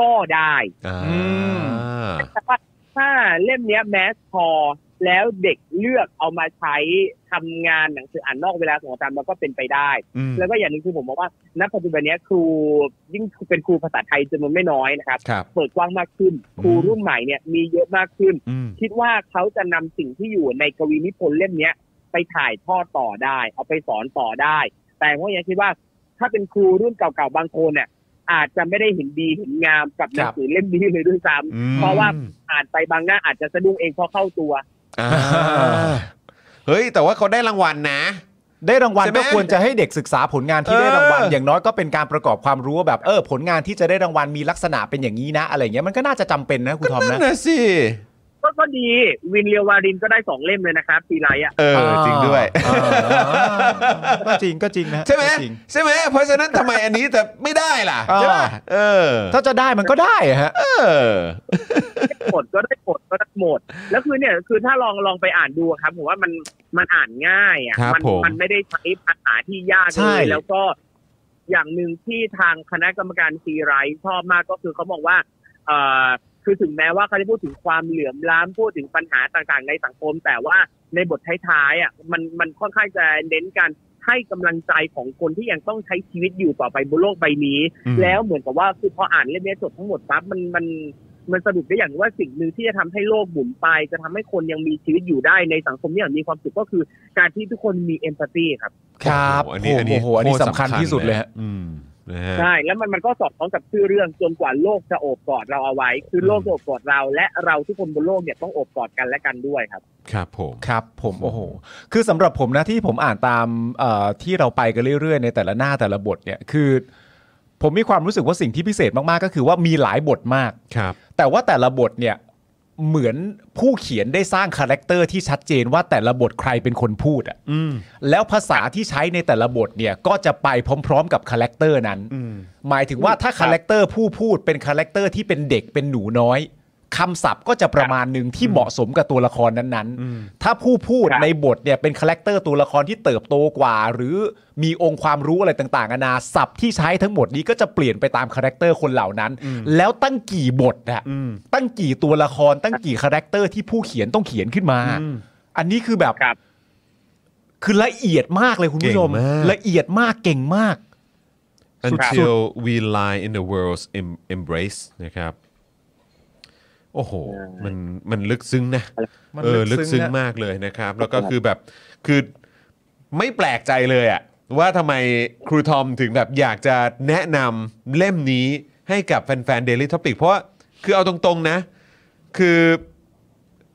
Speaker 2: ก็ได้
Speaker 1: อ่า
Speaker 2: แต่ว่าถ้าเล่มเนี้ยแมสพอ แล้วเด็กเลือกเอามาใช้ทำงานหนังสืออ่านนอกเวลาของอาจารย์มันก็เป็นไปได้
Speaker 1: อืม
Speaker 2: แล้วก็อย่างหนึงคือผมมองว่าณปัจจุบันเนี้ยครูยิ่งเป็นครูภาษาไทยจำนวนไม่น้อยนะครับ
Speaker 1: ครับ
Speaker 2: เปิดกว้างมากขึ้น ครูรุ่นใหม่เนี่ยมีเยอะมากขึ้น
Speaker 1: อืม
Speaker 2: คิดว่าเขาจะนำสิ่งที่อยู่ในกวีนิพนธ์เล่มเนี้ยไปถ่ายทอดต่อได้ เอาไปสอนต่อได้ แต่ผมยังคิดว่า ถ้าเป็นครูรุ่นเก่าๆบางคนเนี่ยอาจจะไม่ได้เห็นดีเห็นงามกับหนังสือเล่มนี้เลยด้วยซ้ำ
Speaker 1: อืม
Speaker 2: เพราะว่าอ่านไปบางหน้าอาจจะสะดุ้งเองเพราะเข้าตัว
Speaker 1: อ่าเฮ้ย แต่ว่าเขาได้รางวัลนะ
Speaker 3: ได้รางวัล
Speaker 1: ใช่ไหม
Speaker 3: ก็ควรจะให้เด็กศึกษาผลงานที่ได้รางวัล
Speaker 1: เออ
Speaker 3: อ
Speaker 1: อย่าง
Speaker 3: น้อยก็เป็นการประกอบความรู้ว่าแบบเออผลงานที่จะได้รางวัลมีลักษณะเป็นอย่างนี้นะ อะไรอย่างเงี้ยมันก็น่าจะจำเป็นนะครูทอม
Speaker 1: นั่
Speaker 3: นะ
Speaker 1: นนะสิ
Speaker 2: ก็ก็ดีวินเรียววารินก็ได้สองเล่มเลยนะครับซีไรอะ
Speaker 1: เออจริงด้วย
Speaker 3: อ่าก็จริงก็จริงนะ
Speaker 1: ใช่ไหม
Speaker 3: ก็จริง
Speaker 1: ใช่ไหมเพราะฉะนั้นทำไมอันนี้แต่ไม่ได้ล่ะ
Speaker 3: อ่า
Speaker 1: ใช่ป่ะเออ
Speaker 3: ถ้าจะได้มันก็ได้อะฮะ
Speaker 1: เออ
Speaker 2: หมดก็ได้หมดก็ได้หมด แล้วคือเนี่ยคือถ้าลองลองไปอ่านดูอะครับผมว่ามันมันอ่านง่ายอะ
Speaker 1: ครับ
Speaker 2: มั
Speaker 1: ผม
Speaker 2: มันไม่ได้ใช้ภาษาที่ยาก
Speaker 3: ใช่
Speaker 2: เลยแล้วก็อย่างหนึ่งที่ทางคณะกรรมการซีไรท์ชอบมากก็คือเขาบอกว่าเอ่อ คือถึงแม้ว่าเขาจะพูดถึงความเหลื่อมล้ำพูดถึงปัญหาต่างๆ ในสังคม แต่ว่าในบทท้ายๆอะมันมันค่อนข้างจะเน้นการให้กำลังใจของคนที่ยังต้องใช้ชีวิตอยู่ต่อไปบนโลกใบนี้
Speaker 1: อืม
Speaker 2: แล้วเหมือนกับว่าคือพออ่านเล่มนี้จบทั้งหมดปั๊บมันมันมันสรุปได้อย่างว่าสิ่งหนึ่งที่จะทำให้โลกหมุนไป จะทำให้คนยังมีชีวิตอยู่ได้ในสังคมที่อย่างมีความสุขก็คือ การที่ทุกคนมีเอมพัตตีครับ
Speaker 3: ครับ
Speaker 1: โอ้โหอันนี้อันนี้
Speaker 3: โอ้โหอันนี้
Speaker 1: โคตร
Speaker 3: สำคัญที่สุดเลยฮะ
Speaker 1: อืมนะฮะ
Speaker 2: ใช่แล้วมันมันก็สอดคล้องกับชื่อเรื่องจนกว่าโลกจะโอบกอดเราเอาไว้ คือโลกจะโอบกอดเรา และเราทุกคนบนโลกเนี่ยต้องโอบกอดกันและกันด้วยครับ
Speaker 1: ครับผม
Speaker 3: ครับผมโอ้โหคือสำหรับผมนะที่ผมอ่านตามเอ่อที่เราไปกันเรื่อยๆ ในแต่ละหน้าแต่ละบทเนี่ยคือ ผมมีความรู้สึกว่าสิ่งที่พิเศษมากๆก็คือว่ามีหลายบทมาก
Speaker 1: ครับ
Speaker 3: แต่ว่าแต่ละบทเนี่ย เหมือนผู้เขียนได้สร้าง character ที่ชัดเจนว่าแต่ละบทใครเป็นคนพูดอะ
Speaker 1: อืม
Speaker 3: แล้วภาษาที่ใช้ในแต่ละบทเนี่ยก็จะไปพร้อม ๆ กับ character นั้น
Speaker 1: อืม
Speaker 3: หมายถึงว่าถ้า character ผู้พูดเป็น character ที่เป็นเด็กเป็นหนูน้อย คำศัพท์ก็จะประมาณหนึ่งที่เหมาะสมกับตัวละครนั้น
Speaker 1: อืม
Speaker 3: ๆถ้าผู้พูด
Speaker 2: ครับ
Speaker 3: ในบทเนี่ยเป็น character ตัวละครที่เติบโตกว่า หรือมีองค์ความรู้อะไรต่างๆนานาศัพท์ที่ใช้ทั้งหมดนี้ก็จะเปลี่ยนไปตาม character คนเหล่านั้น แล้วตั้งกี่บทอะ
Speaker 1: อืม
Speaker 3: ตั้งกี่ตัวละคร ตั้งกี่ character ที่ผู้เขียนต้องเขียนขึ้นมา
Speaker 1: อืม
Speaker 3: อันนี้คือแบบ
Speaker 2: ครับ
Speaker 3: คือละเอียดมากเลยคุณผู้ชม
Speaker 1: เก่งมาก
Speaker 3: ละเอียดมากเก่งมาก
Speaker 1: until we lie in the world's em- embrace นะครับ โอ้โห มันมันลึกซึ้งนะ
Speaker 3: มัน
Speaker 1: เออ
Speaker 3: ลึ
Speaker 1: ลึ
Speaker 3: ก
Speaker 1: ก
Speaker 3: ซึ้
Speaker 1: ซึ้
Speaker 3: ง
Speaker 1: ง
Speaker 3: นะ
Speaker 1: มากเลยนะครับ แล้วก็คือแบบคือไม่แปลกใจเลยอะว่าทำไมครูทอมถึงแบบอยากจะแนะนำเล่มนี้ให้กับแฟนๆ Daily Topic เพราะว่าคือเอาตรงๆนะ คือ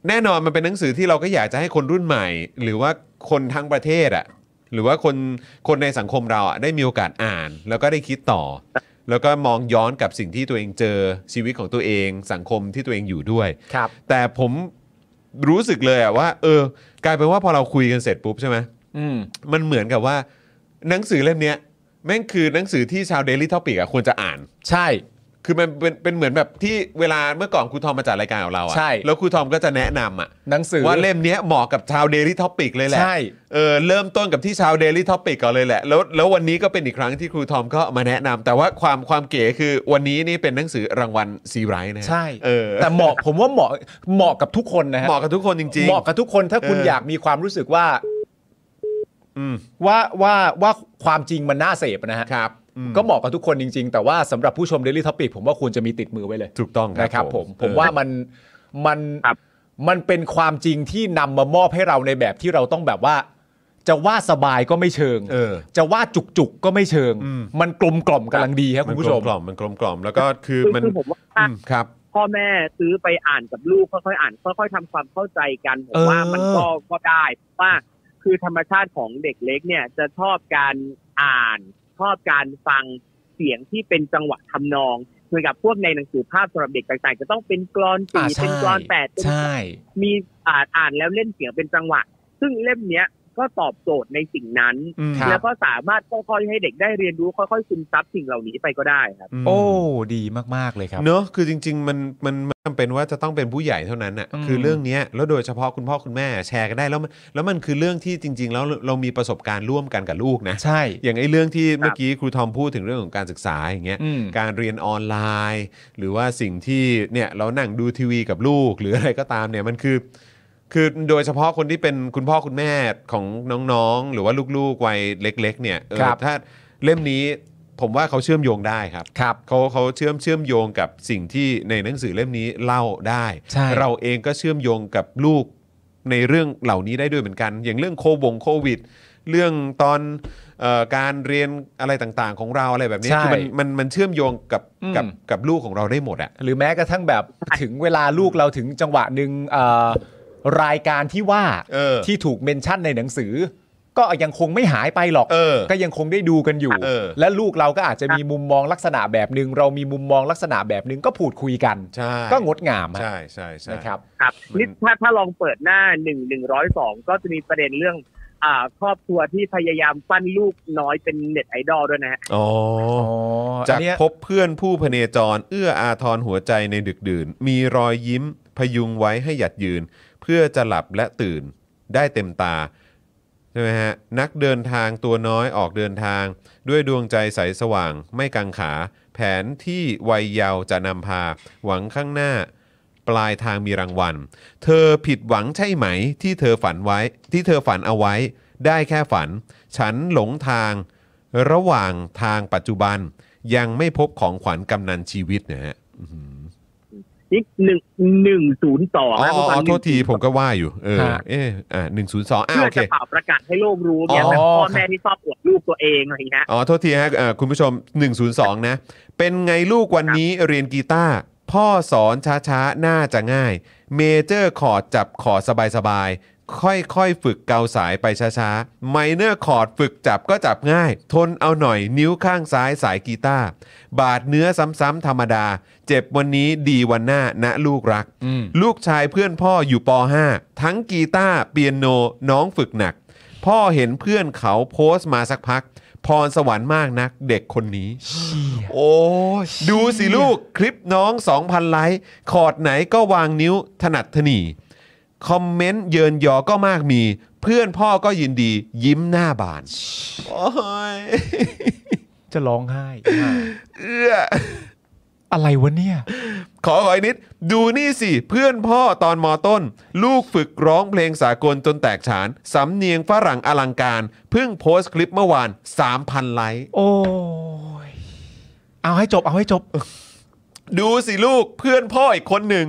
Speaker 1: แน่นอนมันเป็นหนังสือที่เราก็อยากจะให้คนรุ่นใหม่ หรือว่าคนทั้งประเทศอะหรือว่าคนคนในสังคมเราอะได้มีโอกาสอ่าน แล้วก็ได้คิดต่อ แล้วก็มองย้อนกับสิ่งที่ตัวเองเจอชีวิตของตัวเอง สังคมที่ตัวเองอยู่ด้วย
Speaker 3: ครับ
Speaker 1: แต่ผมรู้สึกเลยอะว่า เออ กลายเป็นว่าพอเราคุยกันเสร็จปุ๊บใช่ไหม
Speaker 3: อืม
Speaker 1: มันเหมือนกับว่า หนังสือเล่มเนี้ยแม่งคือหนังสือที่ชาว Daily Topic อะควรจะอ่าน
Speaker 3: ใช่
Speaker 1: คือมันเป็นเป็นเหมือนแบบที่เวลาเมื่อก่อนครูทอมมาจัดรายการของเราอะ
Speaker 3: ใช่
Speaker 1: แล้วครูทอมก็จะแนะนำอะ
Speaker 3: หนังสือ
Speaker 1: ว่าเล่มเนี้ยเหมาะกับชาว Daily Topic เลยแหละ
Speaker 3: ใช่
Speaker 1: เออเริ่มต้นกับที่ชาว Daily Topic ก่อนเลยแหละแล้วแล้ววันนี้ก็เป็นอีกครั้งที่ครูทอมก็มาแนะนำแต่ว่าความความเก๋คือวันนี้นี่เป็นหนังสือรางวัลซีไรท์นะ
Speaker 3: ใช่
Speaker 1: เออ
Speaker 3: แต่เหมาะผมว่าเหมาะเหมาะกับทุกคนนะฮะ
Speaker 1: เหมาะกับทุกคนจริงๆ
Speaker 3: เหมาะกับทุกคนถ้าคุณ
Speaker 1: เออ
Speaker 3: อ
Speaker 1: อ
Speaker 3: ยากมีความรู้สึกว่า
Speaker 1: อืม
Speaker 3: ว่าว่าว่าความจริงมันน่าเสพนะฮะ
Speaker 1: ครับอืม
Speaker 3: ก็เหมาะกับทุกคนจริง ๆ แต่ว่าสำหรับผู้ชม Daily Topic ผมว่าควรจะมีติดมือไว้เลย
Speaker 1: ถูกต้อง
Speaker 3: นะครับผมผม
Speaker 1: เออ
Speaker 3: ว่ามันมัน
Speaker 2: ครับ
Speaker 3: มันเป็นความจริงที่นำมามอบให้เราในแบบที่เราต้องแบบว่า จะว่าสบายก็ไม่เชิง
Speaker 1: เออ
Speaker 3: จะว่าจุกจุกๆก็ไม่เชิง
Speaker 1: อืม
Speaker 3: มันกลมกล่อมกำลังดีครับ
Speaker 1: มั
Speaker 3: คุ
Speaker 1: น
Speaker 3: ณ
Speaker 1: ก
Speaker 3: ผู้
Speaker 1: ล
Speaker 3: ช
Speaker 1: ม
Speaker 3: ม
Speaker 1: กล่อมมันกลมกล่อมแล้วก็คือ
Speaker 2: คือ
Speaker 1: มัน
Speaker 2: คือผมว่า
Speaker 1: อืมครับ
Speaker 2: พ่อแม่ซื้อไปอ่านกับลูกค่อยๆอ่าน ค่อยๆทำความเข้าใจกันผมว่า
Speaker 3: เออ
Speaker 2: มันก็ก็ได้ว่าคือธรรมชาติของเด็กเล็กเนี่ยจะชอบการอ่าน ชอบการฟังเสียงที่เป็นจังหวะทำนองเหมือนกับพวกในหนังสือภาพสำหรับเด็กต่างๆ จะต้องเป็นกลอนสี่
Speaker 3: อ่า
Speaker 2: เป็นกลอนแปดเป็น
Speaker 3: ใช่
Speaker 2: มีอ่านอ่านแล้วเล่นเสียงเป็นจังหวะ ซึ่งเล่มเนี้ย ก็ตอบโจทย์ในสิ่งนั้น
Speaker 1: อืม
Speaker 3: ครับ
Speaker 2: แล้วก็สามารถค่อยๆให้เด็กได้เรียนรู้ค่อยๆซึมซับสิ่งเหล่านี้ไปก็ได้ครับ
Speaker 1: ม
Speaker 3: โอ้ดีมากๆเลยครับ
Speaker 1: เนอะคือจริงๆมันมันมันจำเป็นว่าจะต้องเป็นผู้ใหญ่เท่านั้นอะ
Speaker 3: อืม
Speaker 1: คือเรื่องเนี้ยแล้วโดยเฉพาะคุณพ่อคุณแม่แชร์กันได้แล้วมันแล้วมันคือเรื่องที่จริง ๆ แล้วเรามีประสบการณ์ร่วมกันกับลูกนะ
Speaker 3: ใช่
Speaker 1: อย่างไอ้เรื่องที่เมื่อกี้ครูทอมพูดถึงเรื่องของการศึกษาอย่างเงี้ย
Speaker 3: อืม
Speaker 1: การเรียนออนไลน์ หรือว่าสิ่งที่เนี่ยเรานั่งดูทีวีกับลูกหรืออะไรก็ตามเนี่ยมันคือ คือโดยเฉพาะคนที่เป็นคุณพ่อคุณแม่ของน้องๆ หรือว่าลูกๆวัยเล็ก ๆ เนี่ยเออ
Speaker 3: ครับ
Speaker 1: ถ้าเล่มนี้ผมว่าเขาเชื่อมโยงได้ครับ
Speaker 3: ครับ
Speaker 1: เขาเขาเชื่อมเชื่อมโยงกับสิ่งที่ในหนังสือเล่มนี้เล่าได้
Speaker 3: ใช่
Speaker 1: เราเองก็เชื่อมโยงกับลูกในเรื่องเหล่านี้ได้ด้วยเหมือนกัน อย่างเรื่องโควงโควิด เรื่องตอนเออการเรียนอะไรต่างๆ ของเราอะไรแบบนี้
Speaker 3: ใช่
Speaker 1: คือมันมันมันเชื่อมโยงกับ
Speaker 3: อืม
Speaker 1: กับกับลูกของเราได้หมดอะ
Speaker 3: หรือแม้กระทั่งแบบ ถึงเวลาลูกเราถึงจังหวะหนึ่งเอ่อ รายการที่ว่า
Speaker 1: เออ
Speaker 3: ที่ถูกเมนชั่นในหนังสือ ก็ยังคงไม่หายไปหรอก
Speaker 1: เออ
Speaker 3: ก็ยังคงได้ดูกันอยู่
Speaker 1: เออ
Speaker 3: และลูกเราก็อาจจะมีมุมมองลักษณะแบบหนึ่งเรามีมุมมองลักษณะแบบหนึ่งก็พูดคุยกัน
Speaker 1: ใช่
Speaker 3: ก็งดงามฮะ
Speaker 1: ใช่ใช่ใช่
Speaker 3: นะครับ
Speaker 2: ครับนี่ถ้าถ้าลองเปิดหน้าหนึ่งหนึ่งร้อยสองก็จะมีประเด็นเรื่อง อ่า ครอบครัวที่พยายามปั้นลูกน้อยเป็นเน็ตไอดอลด้วยนะฮะ
Speaker 1: อ๋อ
Speaker 3: อ๋อ
Speaker 1: จาก
Speaker 3: อันเนี้ย
Speaker 1: พบเพื่อนผู้พเนจร เอื้ออาทรหัวใจในดึกดื่น มีรอยยิ้ม พยุงไว้ให้หยัดยืน เพื่อจะหลับและตื่นได้เต็มตาใช่ไหมฮะนักเดินทางตัวน้อยออกเดินทาง ด้วยดวงใจใสสว่าง ไม่กังขา แผนที่วัยเยาว์จะนำพา หวังข้างหน้า ปลายทางมีรางวัล เธอผิดหวังใช่ไหม ที่เธอฝันไว้ ที่เธอฝันเอาไว้ ได้แค่ฝัน ฉันหลงทาง ระหว่างทางปัจจุบัน ยังไม่พบของขวัญกำนันชีวิตนะฮะ
Speaker 2: นี่หนึ่งหนึ่งศูนย์สอง
Speaker 1: อ๋อ
Speaker 2: นะ
Speaker 1: อ๋ออ๋อโทษทีผมก็ว่าอยู่ เออ
Speaker 3: ฮะ
Speaker 1: เอออ่าหนึ่งศูนย์สองอ่า
Speaker 2: เพื่อ
Speaker 1: โอเค
Speaker 2: จะเป่าประกาศให้โลกรู้เนี่ย
Speaker 3: อ๋อ
Speaker 2: แบบพ่อแม่ที่ชอบอวดลูกตัวเองอะไรอย่างเงี้ย
Speaker 1: อ๋อโทษทีฮะเอ่อคุณผู้ชม102นะ เป็นไงลูกวันนี้เรียนกีตาร์พ่อสอนช้าๆ น่าจะง่าย major chord จับคอร์ดสบายๆ ค่อยๆ ฝึกเกาสายไปช้าๆ minor chord ฝึกจับก็จับง่าย ทนเอาหน่อยนิ้วข้างซ้ายสายกีตาร์บาดเนื้อซ้ำๆธรรมดา เจ็บวันนี้ดีวันหน้านะลูกรัก
Speaker 3: อืม
Speaker 1: ลูกชายเพื่อนพ่ออยู่ป .5 ทั้งกีตาร์เปียโนน้องฝึกหนัก พ่อเห็นเพื่อนเขาโพสต์มาสักพัก พรสวรรค์มากนักเด็กคนนี้ โอ้ยดูสิลูกคลิปน้อง 2,000 ไลค์คอร์ดไหนก็วางนิ้วถนัดถนี คอมเมนต์เยินยอก็มากมี เพื่อนพ่อก็ยินดียิ้มหน้าบาน โอ้ย
Speaker 3: จะร้องไห้
Speaker 1: เอื้อ
Speaker 3: อะไรวะเนี่ย
Speaker 1: ขอขออีกนิด ดูนี่สิ เพื่อนพ่อตอนมอต้น ลูกฝึกร้องเพลงสากลจนแตกฉาน สำเนียงฝรั่งอลังการ เพิ่งโพสต์คลิปเมื่อวาน 3,000 ไลค์
Speaker 3: โอ้ย เอาให้จบ เอาให้จบ
Speaker 1: ดูสิลูกเพื่อนพ่ออีกคนหนึ่ง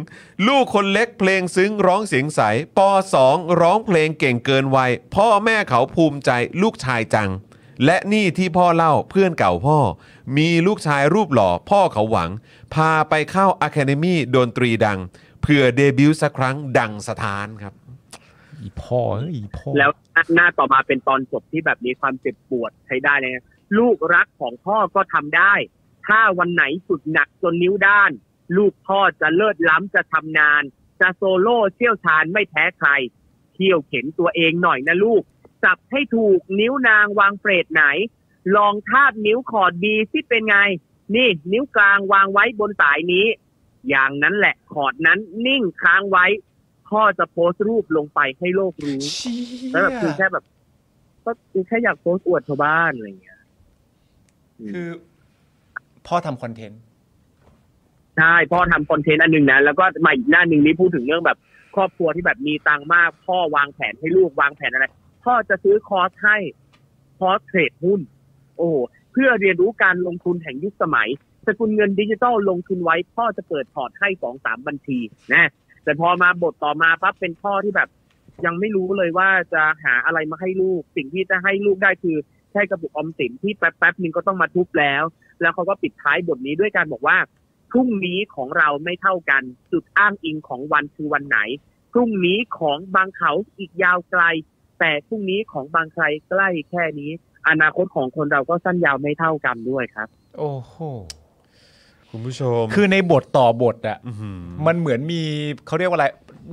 Speaker 1: ลูกคนเล็กเพลงซึ้งร้องเสียงใสป .2 ร้องเพลงเก่งเกินวัยพ่อแม่เขาภูมิใจลูกชายจัง และนี่ที่พ่อเล่าเพื่อนเก่าพ่อ มีลูกชายรูปหล่อพ่อเขาหวัง พาไปเข้า academy ดนตรีดังเพื่อเดบิวต์สักครั้งดังสะท้านครับ
Speaker 3: อีพ่อเอ้ยอีพ่อ
Speaker 2: แล้วหน้าต่อมาเป็นตอนจบที่แบบมีความเจ็บปวดใช้ได้เลยนะลูกรักของพ่อก็ทำได้ ถ้าวันไหนฝึกหนักจนนิ้วด้าน ลูกพ่อจะเลิศล้ำจะทำนาน จะโซโล่เชี่ยวชาญไม่แพ้ใคร เคี่ยวเข็ญตัวเองหน่อยนะลูก จับให้ถูกนิ้วนางวาง fret ไหน ลองทาบนิ้วคอร์ด D ที่เป็นไง นี่นิ้วกลางวางไว้บนสายนี้ อย่างนั้นแหละคอร์ดนั้นนิ่งค้างไว้ พ่อจะโพสต์รูปลงไปให้โลกรู้
Speaker 3: เชี่ย
Speaker 2: แล้วแบบคือแค่แบบ ก็คือแค่อยากโพสต์อวดชาวบ้านอะไรอย่างเงี้ย
Speaker 3: คือ พ่อทำ content
Speaker 2: ใช่พ่อทำ content อันหนึ่งนะแล้วก็มาอีกหน้าหนึ่งนี้พูดถึงเรื่องแบบ ครอบครัวที่แบบมีตังมาก พ่อวางแผนให้ลูกวางแผนอะไรพ่อจะซื้อคอร์สให้คอร์สเทรดหุ้น โอ้เพื่อเรียนรู้การลงทุนแห่งยุคสมัยสกุลเงินดิจิตอลลงทุนไว้ พ่อจะเปิดพอร์ตให้สองสามบัญชีนะแต่พอมาบทต่อมาปั๊บเป็นพ่อที่แบบ ยังไม่รู้เลยว่าจะหาอะไรมาให้ลูก สิ่งที่จะให้ลูกได้คือแค่กระปุกออมสินที่แป๊บแป๊บๆนึงก็ต้องมาทุบแล้ว แล้วเขาก็ปิดท้ายบทนี้ด้วยการบอกว่าพรุ่งนี้ของเราไม่เท่ากัน จุดอ้างอิงของวันคือวันไหนพรุ่งนี้ของบางเขาอีกยาวไกล แต่พรุ่งนี้ของบางใครใกล้แค่นี้ อนาคตของคนเราก็สั้นยาวไม่เท่ากันด้วยครับ
Speaker 3: โอ้โห
Speaker 1: คุณผู้ชม
Speaker 3: คือในบทต่อบทอะ
Speaker 1: อหือ
Speaker 3: มันเหมือนมีเขาเรียกว่าอะไร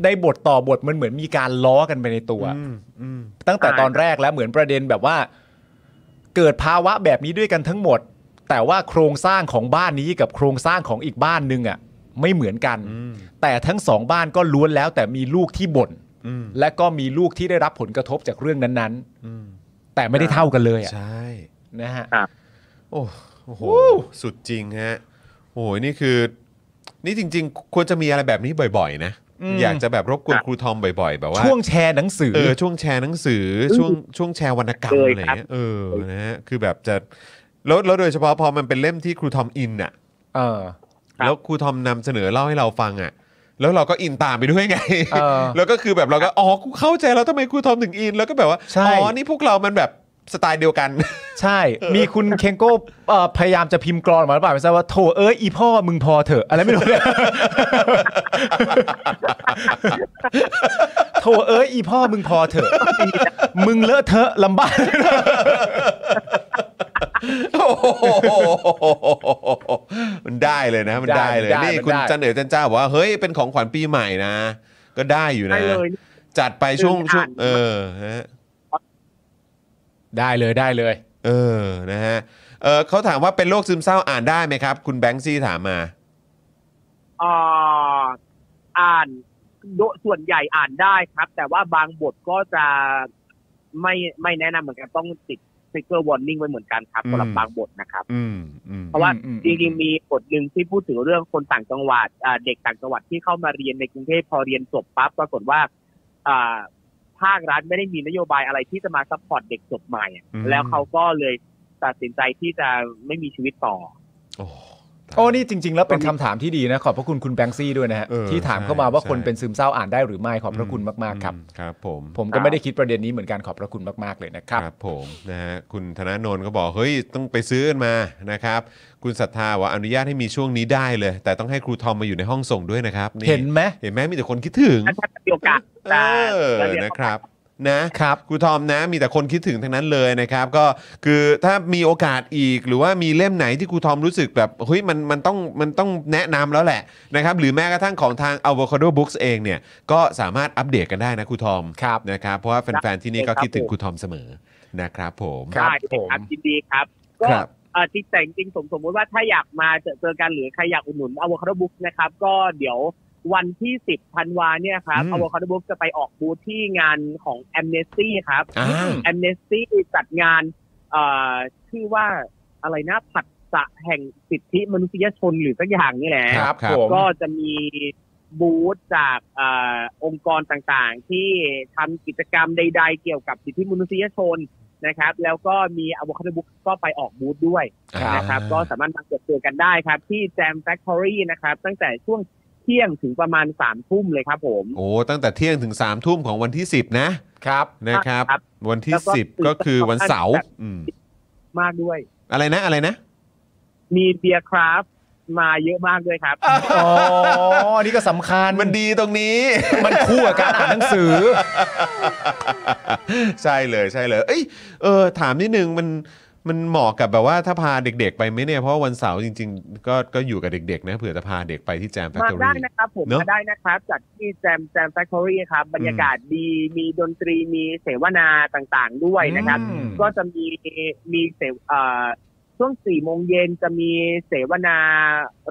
Speaker 3: ในบทต่อบทมันเหมือนมีการล้อกันไปในตัว
Speaker 1: อืมอืม
Speaker 3: ตั้งแต่
Speaker 2: ใช่
Speaker 3: ตอนแรกแล้วเหมือนประเด็นแบบว่า เกิดภาวะแบบนี้ด้วยกันทั้งหมด แต่ว่าโครงสร้างของบ้านนี้กับโครงสร้างของอีกบ้านหนึงอะไม่เหมือนกัน
Speaker 1: อืม
Speaker 3: แต่ทั้งสองบ้านก็ล้วนแล้ว แต่มีลูกที่บ่น
Speaker 1: อืม
Speaker 3: และก็มีลูกที่ได้รับผลกระทบจากเรื่องนั้น
Speaker 1: อืม
Speaker 3: ๆแต่ไม่ได้เท่ากันเลยอะ
Speaker 1: ใช่
Speaker 3: นะฮะ
Speaker 1: โอ้โอ้โหสุดจริงฮะโอ้โหนี่คือ นี่จริง ๆ ควรจะมีอะไรแบบนี้บ่อยๆ นะ
Speaker 3: อืม
Speaker 1: อยากจะแบบรบกวน
Speaker 2: ครับ
Speaker 1: ครูทอมบ่อยๆ แบบว่า
Speaker 3: ช่วงแชร์หนังสือ
Speaker 1: เออช่วงแชร์หนังสือช่วงช่วงแชร์วรรณกรรม
Speaker 2: เคย
Speaker 1: อะไร
Speaker 2: ครับ
Speaker 1: เงี้ยเออนะฮะคือแบบจะ แล้วแล้วโดยเฉพาะพอมันเป็นเล่มที่ครูทอมอินอะ
Speaker 3: เออ
Speaker 2: ครับ
Speaker 1: แล้วครูทอมนำเสนอเล่าให้เราฟังอะ แล้วเราก็อินตามไปด้วยไง
Speaker 3: เออ
Speaker 1: แล้วก็คือแบบเราก็อ๋อกูเข้าใจแล้วทำไมครูทอมถึงอิน แล้วก็แบบว่า
Speaker 3: ใช่
Speaker 1: อ๋อนี่พวกเรามันแบบสไตล์เดียวกัน
Speaker 3: ใช่ มีคุณเคงโก้เอ่อพยายามจะพิมพ์กรอนออกมาหรือเปล่าไม่ทราบว่าโถเอ้ยอีพ่อมึงพอเถอะ อะไรไม่รู้เนี่ยโถเอ้ยอีพ่อมึงพอเถอะ มึงเลอะเทอะลำบาก
Speaker 1: โอ้โหมันได้เลยนะ มันได้เลย
Speaker 3: ได้
Speaker 1: นี่
Speaker 3: มัน
Speaker 1: คุณ
Speaker 3: ได้
Speaker 1: จันเอ๋อจันเจ้าบอกว่าเฮ้ยเป็นของขวัญปีใหม่นะ ก็ได้อยู่
Speaker 2: ได้
Speaker 1: นะ
Speaker 2: เลย
Speaker 1: จัดไปช่วง
Speaker 2: คือ
Speaker 1: ช่วง
Speaker 2: อ่าน
Speaker 1: เออฮะ
Speaker 3: ได้เลยได้เลย
Speaker 1: เออ นะฮะ เออเขาถามว่าเป็นโรคซึมเศร้าอ่านได้ไหมครับ คุณแบงค์ซี่ถามมา
Speaker 2: อ่าอ่านโดส่วนใหญ่อ่านได้ครับ แต่ว่าบางบทก็จะไม่ไม่แนะนำเหมือนกันต้องติดสติ กเกอร์ warning ไว้เหมือนกันครับ
Speaker 1: อืม
Speaker 2: สำหรับบางบทนะครับ
Speaker 1: อืมอืม
Speaker 2: เพราะว่า
Speaker 3: อืม
Speaker 2: จริงๆมีบทหนึ่งที่พูดถึงเรื่องคนต่างจังหวัดอ่าเด็กต่างจังหวัดที่เข้ามาเรียนในกรุงเทพพอเรียนจบปั๊บปรากฏว่าอ่าภาครัฐไม่ได้มีนโยบายอะไรที่จะมา support เด็กจบใหม่อะแล้วเขาก็เลยตัดสินใจที่จะไม่มีชีวิตต่อ
Speaker 1: โอ้
Speaker 3: โอ้นี่จริง ๆ แล้วเป็นคำถามที่ดีนะ ขอบพระคุณคุณแบงค์ซี่ด้วยนะฮะ
Speaker 1: เออ
Speaker 3: ที่ถามเข้ามาว่า
Speaker 1: ใช่
Speaker 3: คนเป็นซึมเศร้าอ่านได้หรือไม่ขอบพระคุณมากๆครับ
Speaker 1: อืมครับผม
Speaker 3: ผมก็ไม่ได้คิดประเด็นนี้เหมือนกันขอบพระคุณมากๆเลยนะครับ
Speaker 1: ครับผมนะฮะคุณธนาโนนก็บอกเฮ้ยต้องไปซื้อกันมานะครับ คุณศรัทธาว่าอนุญาตให้มีช่วงนี้ได้เลย แต่ต้องให้ครูทอมมาอยู่ในห้องส่งด้วยนะครับ
Speaker 3: เห็นไหม
Speaker 1: เห็นไหมมีแต่คนคิดถึง
Speaker 2: ถ้ามีโอกาส
Speaker 1: เอ
Speaker 2: จะ
Speaker 1: อ
Speaker 2: จะเรียน
Speaker 1: นะครับ นะครับครูทอมนะมีแต่คนคิดถึงทั้งนั้นเลยนะครับ ก็คือถ้ามีโอกาสอีกหรือว่ามีเล่มไหนที่ครูทอมรู้สึกแบบเฮ้ยมันมันต้องมันต้องแนะนำแล้วแหละนะครับหรือแม้กระทั่งของทาง Avocado Books เองเนี่ยก็สามารถอัปเดตกันได้นะครูทอม
Speaker 3: ครับ
Speaker 1: นะครับเพราะว่าแฟนๆที่นี่ก็คิดถึงครูทอมเสมอนะครับผม
Speaker 3: ครับ
Speaker 2: ได้เลยครับ
Speaker 3: ผม
Speaker 2: ยินดีครับก็
Speaker 1: ครับ
Speaker 2: เออจริงแต่จริงๆสมสมมติว่าถ้าอยากมาเจอเจอกันหรือใครอยากอุดหนุน Avocado Book นะครับ ก็เดี๋ยว วันที่ 10ธันวาเนี่ยครับ
Speaker 1: อืม
Speaker 2: Avocado Book จะไปออกบูธที่งานของ Amnesty ครับ
Speaker 1: อ่า
Speaker 2: Amnesty จัดงานเอ่อชื่อว่าอะไรนะผัดสะแห่งสิทธิมนุษยชนหรือสักอย่างนี่แหละ
Speaker 3: ครับ
Speaker 1: ครับ
Speaker 3: ผม
Speaker 2: ก็จะมีบูธจากเออองค์กรต่างๆ ที่ทำกิจกรรมใด ๆ เกี่ยวกับสิทธิมนุษยชนนะครับ แล้วก็มี Avocado Book ก็ไปออกบูธด้วย
Speaker 1: ครับ
Speaker 2: นะครับ ก็สามารถมาเจอเจอกันได้ครับ ที่ Jam Factory นะครับ ตั้งแต่ช่วง เที่ยงถึงประมาณสามทุ่มเลยครับผม
Speaker 1: โอ้ตั้งแต่เที่ยงถึง3ามทุ่มของวันที่ 10 นะครับนะครับ
Speaker 2: ครับ
Speaker 1: วันที่
Speaker 2: แล้วก็
Speaker 1: 10 ก็คือวันเสาร์อืม
Speaker 2: มากด้วย
Speaker 1: อะไรนะอะไรนะ
Speaker 2: มีเบียร์คราฟต์มาเยอะมากด้วยครับ
Speaker 3: อ๋ออันนี้ก็สำคัญ
Speaker 1: มันดีตรงนี้
Speaker 3: มันคู่กับการอ่านหนังสือ
Speaker 1: ใช่เลยใช่เลย เอ้ยเออถามนิดนึงมัน มันเหมาะกับแบบว่าถ้าพาเด็กๆไปไหมเนี่ยเพราะว่าวันเสาร์จริง ๆ ก็ก็อยู่กับเด็กๆนะเผื่อจะพาเด็กไปที่แจมแฟค
Speaker 2: มา
Speaker 1: ทอ
Speaker 2: ได้
Speaker 1: รี่
Speaker 2: นะครับผม
Speaker 1: เนอะ
Speaker 2: มาได้นะครับจัดที่ Jam Jam Factory ครับบรรยากาศดีมีดนตรีมีเสวนาต่างๆด้วยนะครับ
Speaker 3: อืม
Speaker 2: ก็จะมีมีเสวเอ่อช่วงสี่โมงเย็นจะมีเสวนา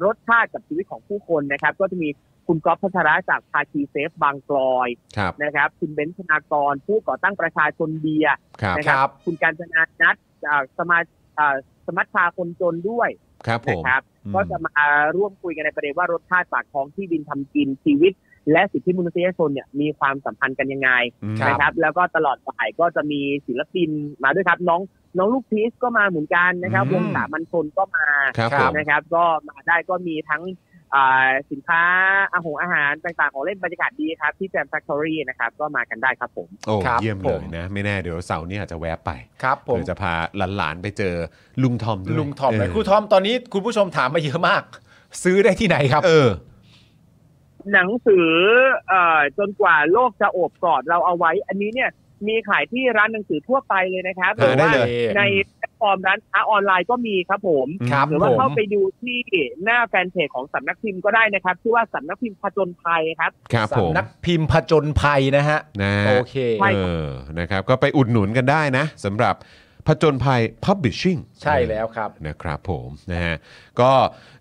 Speaker 2: รสชาติกับชีวิตของผู้คนนะครับ ก็จะมีคุณก๊อฟพัชระจากภาคีเซฟบางกลอย
Speaker 1: ครับ
Speaker 2: นะครับ คุณเบนซ์ธนากรผู้ก่อตั้งประชาชนเบียร์
Speaker 1: ครับ
Speaker 2: นะ
Speaker 3: ค
Speaker 2: ค
Speaker 3: รั
Speaker 2: บคุณการจนานัทจาก สมาเอ่อสมัชชาคนจนด้วย
Speaker 1: ครับผม
Speaker 2: นะครับ
Speaker 1: อืม
Speaker 2: ก็จะมาร่วมคุยกันในประเด็นว่ารสชาติปากท้องที่ดินทำกินชีวิต และสิทธิมนุษยชนเนี่ยมีความสัมพันธ์กันยังไง
Speaker 1: อืม
Speaker 2: นะครับ แล้วก็ตลอดบ่ายก็จะมีศิลปินมาด้วยครับ น้องน้องลูกพีชก็มาเหมือนกันนะครับ
Speaker 1: อืม
Speaker 2: วงสามัญชนก็มา
Speaker 1: ครับผม
Speaker 2: นะครับ ก็มาได้ก็มีทั้งอ่า สินค้าอาหารอาหารต่างๆ ของเล่นบรรยากาศดีครับ ที่แจมแฟคทอรี่นะครับก็มากันได้ครับผม
Speaker 1: โอ้
Speaker 3: ครับ
Speaker 1: เยี่ยม
Speaker 3: ผ
Speaker 1: เล
Speaker 3: ม
Speaker 1: ยนะ ไม่แน่เดี๋ยวเสาร์นี้อาจจะแวะไป
Speaker 3: ครับผม
Speaker 1: เดี๋ยวจะพาหลานๆไปเจอลุงทอมด้วย
Speaker 3: ลุงทอมเลย
Speaker 1: เค
Speaker 3: รูทอมตอนนี้คุณผู้ชมถามมาเยอะมาก ซื้อได้ที่ไหนครับ
Speaker 1: เออ
Speaker 2: หนังสือเอ่อจนกว่าโลกจะโอบกอดเราเอาไว้ อันนี้เนี่ยมีขายที่ร้านหนังสือทั่วไปเลยนะครับห
Speaker 1: หา
Speaker 2: รือ
Speaker 1: ได้
Speaker 2: ว่าในแพลต ฟอร์มร้านค้าออนไลน์ก็มีครับผม
Speaker 3: ครับ
Speaker 2: หรือว่า
Speaker 3: ผม
Speaker 2: เข้าไปดูที่หน้าแฟนเพจของสำนักพิมพ์ก็ได้นะครับชื่อว่าสำนักพิมพ์ผจญภัยครับ
Speaker 1: ครับผม
Speaker 3: สำนักพิมพ์ผจญภัยนะฮะ
Speaker 1: นะ
Speaker 3: โอเค
Speaker 2: ใช่
Speaker 1: เออนะครับ ก็ไปอุดหนุนกันได้นะสำหรับ ผจญภัย Publishing
Speaker 3: ใช่แล้วครับ
Speaker 1: นะครับผมนะฮะก็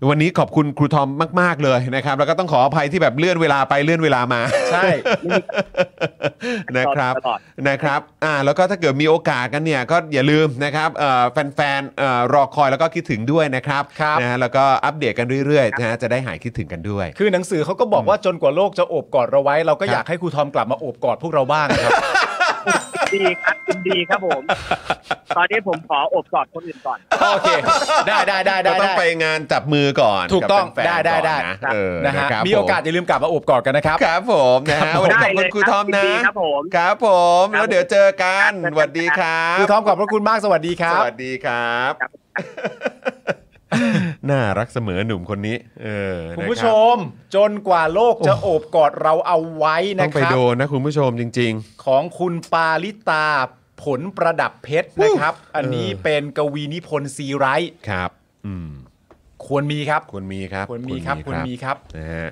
Speaker 1: วันนี้ขอบคุณครูทอมมาก ๆ เลยนะครับ แล้วก็ต้องขออภัยที่แบบเลื่อนเวลาไปเลื่อนเวลามา
Speaker 3: ใช่
Speaker 1: นะครับ
Speaker 2: ตลอด
Speaker 1: นะครับอ่าแล้วก็ถ้าเกิดมีโอกาสกันเนี่ยก็อย่าลืมนะครับเอ่อแฟนๆเอ่อรอคอยแล้วก็คิดถึงด้วยนะครับ
Speaker 3: ครับ
Speaker 1: นะฮะแล้วก็อัปเดตกันเรื่อยๆนะฮะจะได้หายคิดถึงกันด้วย
Speaker 3: คือหนังสือเขาก็บอกว่าจนกว่าโลกจะโอบกอดเราไว้ เราก็อยากให้ครูทอมกลับมาโอบกอดพวกเราบ้างครับ
Speaker 2: ดีครับยินดีครับผม ตอนนี้ผมขอโอบกอดคนอื่นก่อน
Speaker 3: โอเค ได้ได้ได้
Speaker 1: ก็
Speaker 3: ได้
Speaker 1: ต้องไปงานจับมือก่อน
Speaker 3: ถูกต้อง
Speaker 1: บแฟนๆ
Speaker 3: ได้ได้ได้
Speaker 1: ก่อนนะเออ
Speaker 3: นะฮะ
Speaker 1: ครับ
Speaker 3: มีโอกาสอย่าลืมกลับมาโอบกอดกันนะครับ
Speaker 1: ครับผมนะฮะวันนี้ข
Speaker 2: ได้
Speaker 1: อบ
Speaker 2: เล
Speaker 1: คุณ
Speaker 2: ย
Speaker 1: ครูทอม
Speaker 2: ยิ
Speaker 1: นะ
Speaker 2: ดีครับผม
Speaker 1: ครับผม
Speaker 2: ครับ
Speaker 1: แล้วเดี๋ยวเจอกัน
Speaker 2: ครับ
Speaker 1: สวัสดีครับ
Speaker 3: ครูทอมขอบพระคุณมากสวัสดีครั
Speaker 1: ส
Speaker 3: บ
Speaker 1: วัสดีครับ
Speaker 2: ครับ
Speaker 1: น่ารักเสมอหนุ่มคนนี้ เออ
Speaker 3: คุณ
Speaker 1: นะ
Speaker 3: ผู้
Speaker 1: รับ
Speaker 3: ชมจนกว่าโลกจะโอบกอดเราเอาไว้
Speaker 1: ต้
Speaker 3: นะ
Speaker 1: องไป
Speaker 3: ครับ
Speaker 1: โดนนะคุณผู้ชมจริง
Speaker 3: ของคุณปาลิตาผลประดับเพชรนะครับ อันนี้
Speaker 1: เออ
Speaker 3: เป็นกวีนิพนธ์ซีไรต์
Speaker 1: ๆ ครับ อืม
Speaker 3: ควรมีครับ
Speaker 1: ควรมีครับ
Speaker 3: ควรมีครับควรมีครับ
Speaker 1: นะฮะ